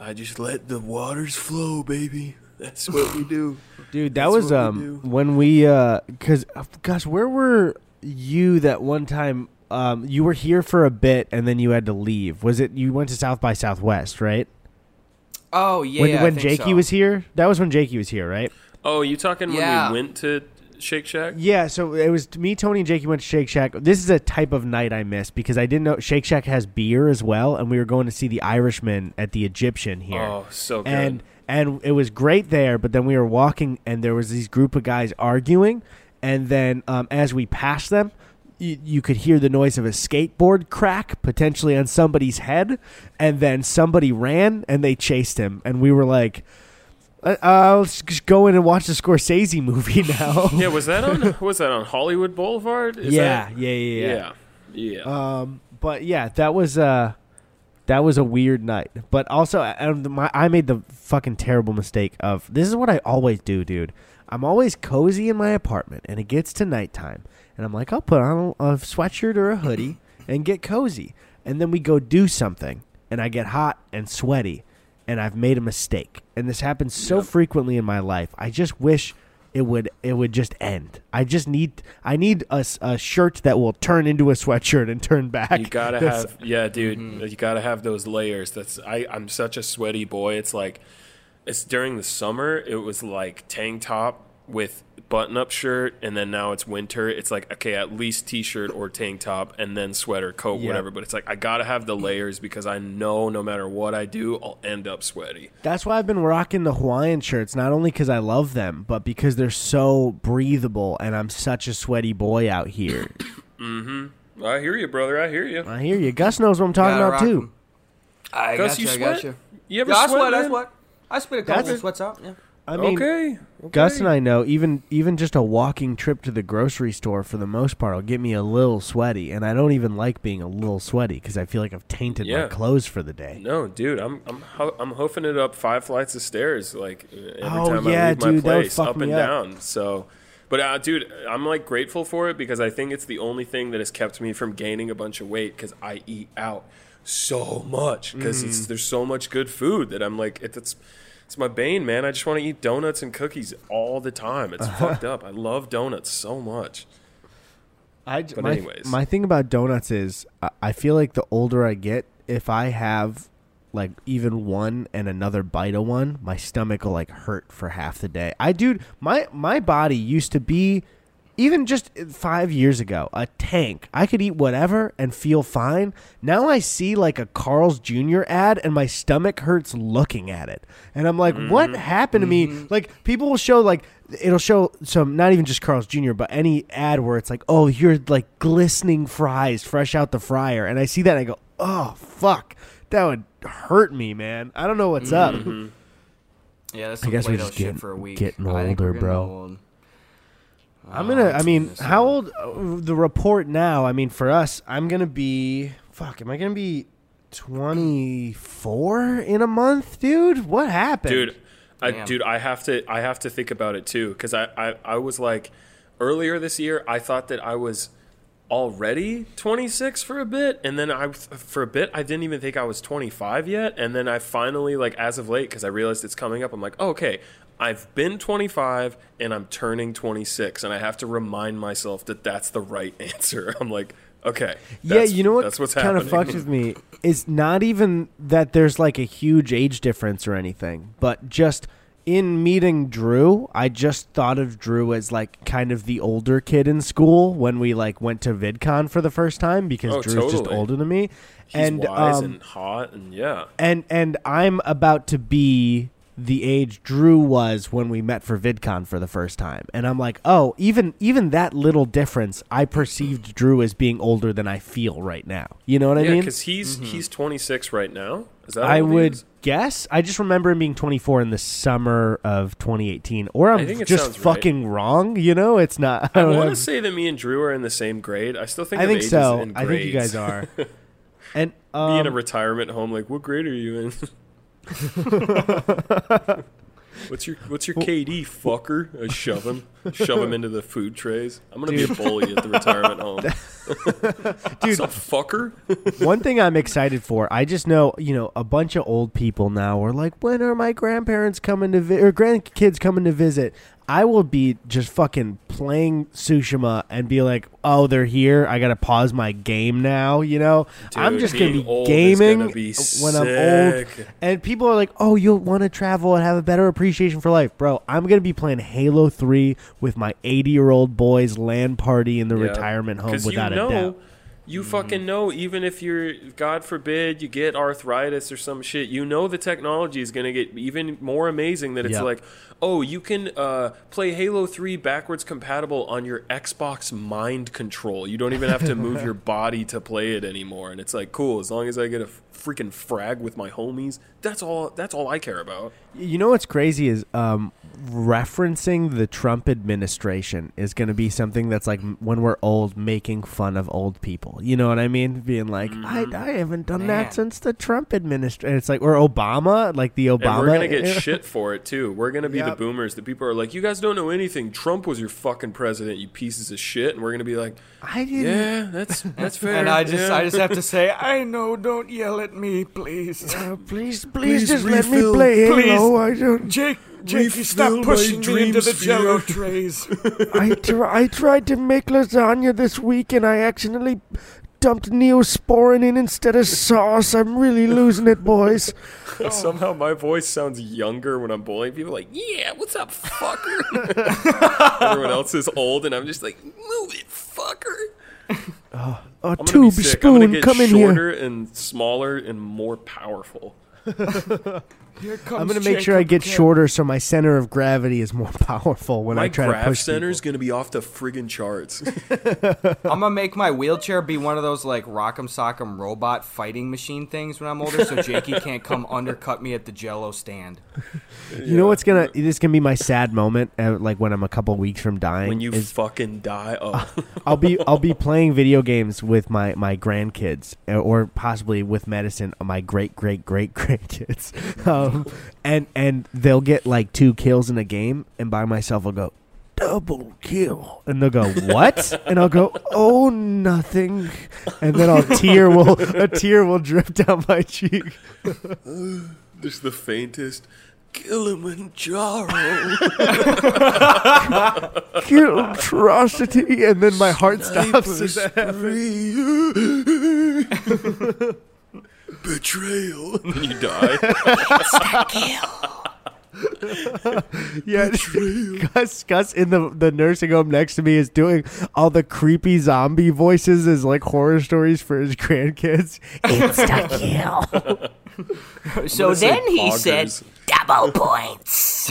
I just let the waters flow, baby. [laughs] That's what we do.
Dude, that
That's
was
what we
um when we uh cuz gosh, where were you that one time um you were here for a bit and then you had to leave. Was it you went to South by Southwest, right?
Oh yeah.
when
I
when
think
Jakey
so.
was here? That was when Jakey was here, right?
Oh, you talking
Yeah.
when we went to Shake Shack?
Yeah, so it was me, Tony, and Jakey went to Shake Shack. This is a type of night I missed because I didn't know Shake Shack has beer as well, and we were going to see the Irishman at the Egyptian here.
Oh, so good.
and and it was great there but then we were walking and there was these group of guys arguing and then um, as we passed them you, you could hear the noise of a skateboard crack potentially on somebody's head and then somebody ran and they chased him and we were like uh, let's just go in and watch the Scorsese [laughs] movie now. [laughs]
yeah, was that on was that on Hollywood Boulevard? Is
yeah,
that-
yeah, yeah, yeah,
yeah, yeah.
Um, but yeah, that was uh that was a weird night. But also, um, my, I made the fucking terrible mistake of this is what I always do, dude. I'm always cozy in my apartment, and it gets to nighttime, and I'm like, I'll put on a sweatshirt or a hoodie and get cozy, and then we go do something, and I get hot and sweaty, and I've made a mistake, and this happens so
Yep.
frequently in my life. I just wish it would it would just end. I just need I need a shirt that will turn into a sweatshirt and turn back.
You gotta
That's-
have, yeah, dude. Mm-hmm. You gotta have those layers. That's I. I'm such a sweaty boy. It's like, it's during the summer. It was like tank top with button-up shirt, and then now it's winter. It's like okay, at least t-shirt or tank top, and then sweater, coat,
Yeah.
whatever. But it's like I gotta have the layers because I know no matter what I do, I'll end up sweaty.
That's why I've been rocking the Hawaiian shirts, not only because I love them, but because they're so breathable and I'm such a sweaty boy out here. [coughs] Hmm.
I hear you, brother. I hear you.
I hear you. Gus knows what I'm talking about too
I
Gus,
got
you
you. I
sweat?
got you.
You ever
Yeah, I
sweat?
sweat. I sweat. I spit a couple
That's-
sweats out. Yeah.
I mean,
okay.
Gus and I know even even just a walking trip to the grocery store for the most part will get me a little sweaty, and I don't even like being a little sweaty because I feel like I've tainted my clothes for the day.
No, dude, I'm I'm ho- I'm hoofing it up five flights of stairs like every
Oh,
time
yeah,
I leave my
dude, would
place, up and
up.
down. So, but uh, dude, I'm like grateful for it because I think it's the only thing that has kept me from gaining a bunch of weight because I eat out so much because
Mm-hmm.
there's so much good food that I'm like it, it's it's my bane, man. I just want to eat donuts and cookies all the time. It's uh-huh. fucked up. I love donuts so much.
I
But
my,
anyways.
my thing about donuts is I- I feel like the older I get, if I have like even one and another bite of one, my stomach will like hurt for half the day. I dude, my my body used to be even just five years ago a tank. I could eat whatever and feel fine. Now I see like a Carl's Jr. ad and my stomach hurts looking at it, and I'm like, what mm-hmm. happened to me? Mm-hmm. Like people will show like it'll show some not even just Carl's Jr. but any ad where it's like, oh, you're like glistening fries fresh out the fryer, and I see that and I go, oh fuck, that would hurt me, man. I don't know what's up. Mm-hmm.
Yeah, that's
I guess we're just
shit
getting-
for a week.
getting older, bro.
old.
I'm gonna. I
Oh,
mean,
goodness,
how old? uh, The report now. I mean, for us, I'm gonna be. Fuck. Am I gonna be 24 in a month, dude? What happened,
dude I,
Damn.
dude i have to i have to think about it too because I, I i was like earlier this year i thought that i was already 26 for a bit and then i for a bit i didn't even think i was 25 yet and then i finally like as of late because i realized it's coming up i'm like oh, okay i've been 25 and i'm turning 26 and i have to remind myself that that's the right [laughs] answer. I'm like okay
Yeah, you know what
that's what's
kind of
happening.
fucks with me is not even that there's like a huge age difference or anything, but just in meeting Drew, I just thought of Drew as like kind of the older kid in school when we like went to VidCon for the first time because
Oh,
Drew's just older than me.
He's
and
wise
um,
and hot and yeah.
and and I'm about to be the age Drew was when we met for VidCon for the first time. And I'm like, "Oh, even even that little difference, I perceived Drew as being older than I feel right now." You know what I
yeah
mean?
because he's he's 26 right now is that
I
how old he
would guess. I just remember him being 24 in the summer of 2018 or I'm
I think it
just
sounds right.
fucking wrong, you know? It's not
I
don't
want to say that me and Drew are in the same grade. I still think
I
of
think
ages
so.
in
I think you guys are. [laughs] And
Be in a
um,
retirement home, like what grade are you in? [laughs] [laughs] what's your What's your KD, fucker? I shove him, shove him into the food trays. I'm gonna be a bully at the retirement home, [laughs]
dude,
Some fucker. [laughs]
One thing I'm excited for, I just know, you know, a bunch of old people now are like, when are my grandparents coming to vi- or grandkids coming to visit? I will be just fucking playing Tsushima and be like, oh, they're here. I got to pause my game now, you know? I'm just going to be gaming
gonna be
when I'm old. And people are like, oh, you'll want to travel and have a better appreciation for life. Bro, I'm going to be playing Halo 3 with my 80 year old boys LAN party in the
Yeah.
retirement home without
you know,
a doubt.
You fucking know, even if you're, God forbid, you get arthritis or some shit, you know the technology is going to get even more amazing that it's
Yep.
like, oh, you can uh, play Halo 3 backwards compatible on your Xbox Mind Control. You don't even have to move [laughs] your body to play it anymore. And it's like, cool, as long as I get a freaking frag with my homies, that's all, that's all I care about.
You know what's crazy is um, referencing the Trump administration is going to be something that's like when we're old, making fun of old people. You know what I mean? Being like, I, I haven't done
Man.
that since the Trump administration. It's like or Obama, like the Obama.
And we're gonna get
era.
shit for it too. We're gonna be the boomers. The people are like, you guys don't know anything. Trump was your fucking president, you pieces of shit. And we're gonna be like,
I didn't.
yeah, that's that's fair. [laughs]
And I just,
yeah.
I just have to say, [laughs] I know. Don't yell at me, please.
Uh, please, please,
Please
just let me
refill.
play
Please.
I don't.
Jake, Jakey, stop pushing me into the jello trays. [laughs]
I, tr- I tried to make lasagna this week and I accidentally dumped neosporin in instead of sauce. I'm really losing it, boys. [laughs]
Somehow my voice sounds younger when I'm bullying people. Like, yeah, what's up, fucker? [laughs] Everyone else is old, and I'm just like, move it, fucker.
A
I'm
tube
be. I'm
spoon,
get
come in here.
shorter and smaller and more powerful. [laughs] [laughs]
Here comes
I'm gonna make sure I get
again.
shorter so my center of gravity is more [laughs] powerful when
My
I try to
graph
push
center's
people.
gonna be off the friggin' charts. [laughs]
I'm gonna make my wheelchair be one of those like Rock'em Sock'em robot fighting machine things when I'm older, so [laughs] Jakey can't come undercut me at the Jello stand.
You know what's gonna? This is gonna be my sad moment, uh, like when I'm a couple weeks from dying.
when you
is
fucking die, oh,
I'll be I'll be playing video games with my my grandkids, uh, or possibly with medicine, uh, my great great great grandkids, um, Um, and and they'll get like two kills in a game, and by myself I'll go double kill, and they'll go what, [laughs] and I'll go oh nothing, and then I'll tear will a tear will drip down my cheek. [laughs]
just the faintest. Killimanjaro. [laughs]
Kill him atrocity, and then my heart stops. As that happens.
Betrayal. [laughs] And then you die. [laughs] [laughs]
Yeah, Gus, Gus in the the nursing home next to me is doing all the creepy zombie voices as like horror stories for his grandkids. Insta kill.
So then he said, double points.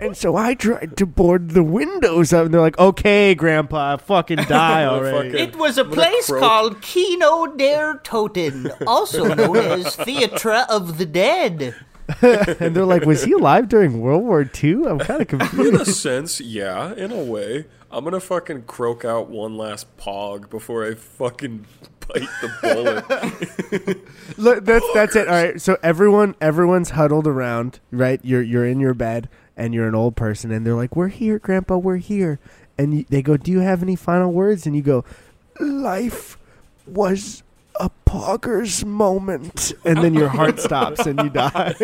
And so I tried to board the windows up, and they're like, "Okay, Grandpa, fucking die [laughs] already."
Motherfucker.
It was a
gonna
place
croak.
called Kino der Toten, also known as Theatre of the Dead. [laughs]
and they're like, "Was he alive during World War II?" I'm kind of confused.
In
confused.
a sense, yeah, in a way. I'm gonna fucking croak out one last pog before I fucking bite the bullet. [laughs]
Look, that's that's it. All right, so everyone everyone's huddled around, right? You're you're in your bed and you're an old person, and they're like, "We're here, Grandpa. We're here." And you, they go, "Do you have any final words?" And you go, "Life was a pogger's moment," and then your heart [laughs] stops and you die. [laughs]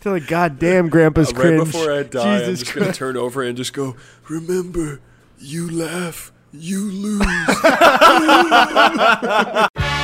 They're like, "God damn, Grandpa's
right
cringe."
before I die, I'm just gonna turn over and just go, remember, you laugh, you lose. [laughs]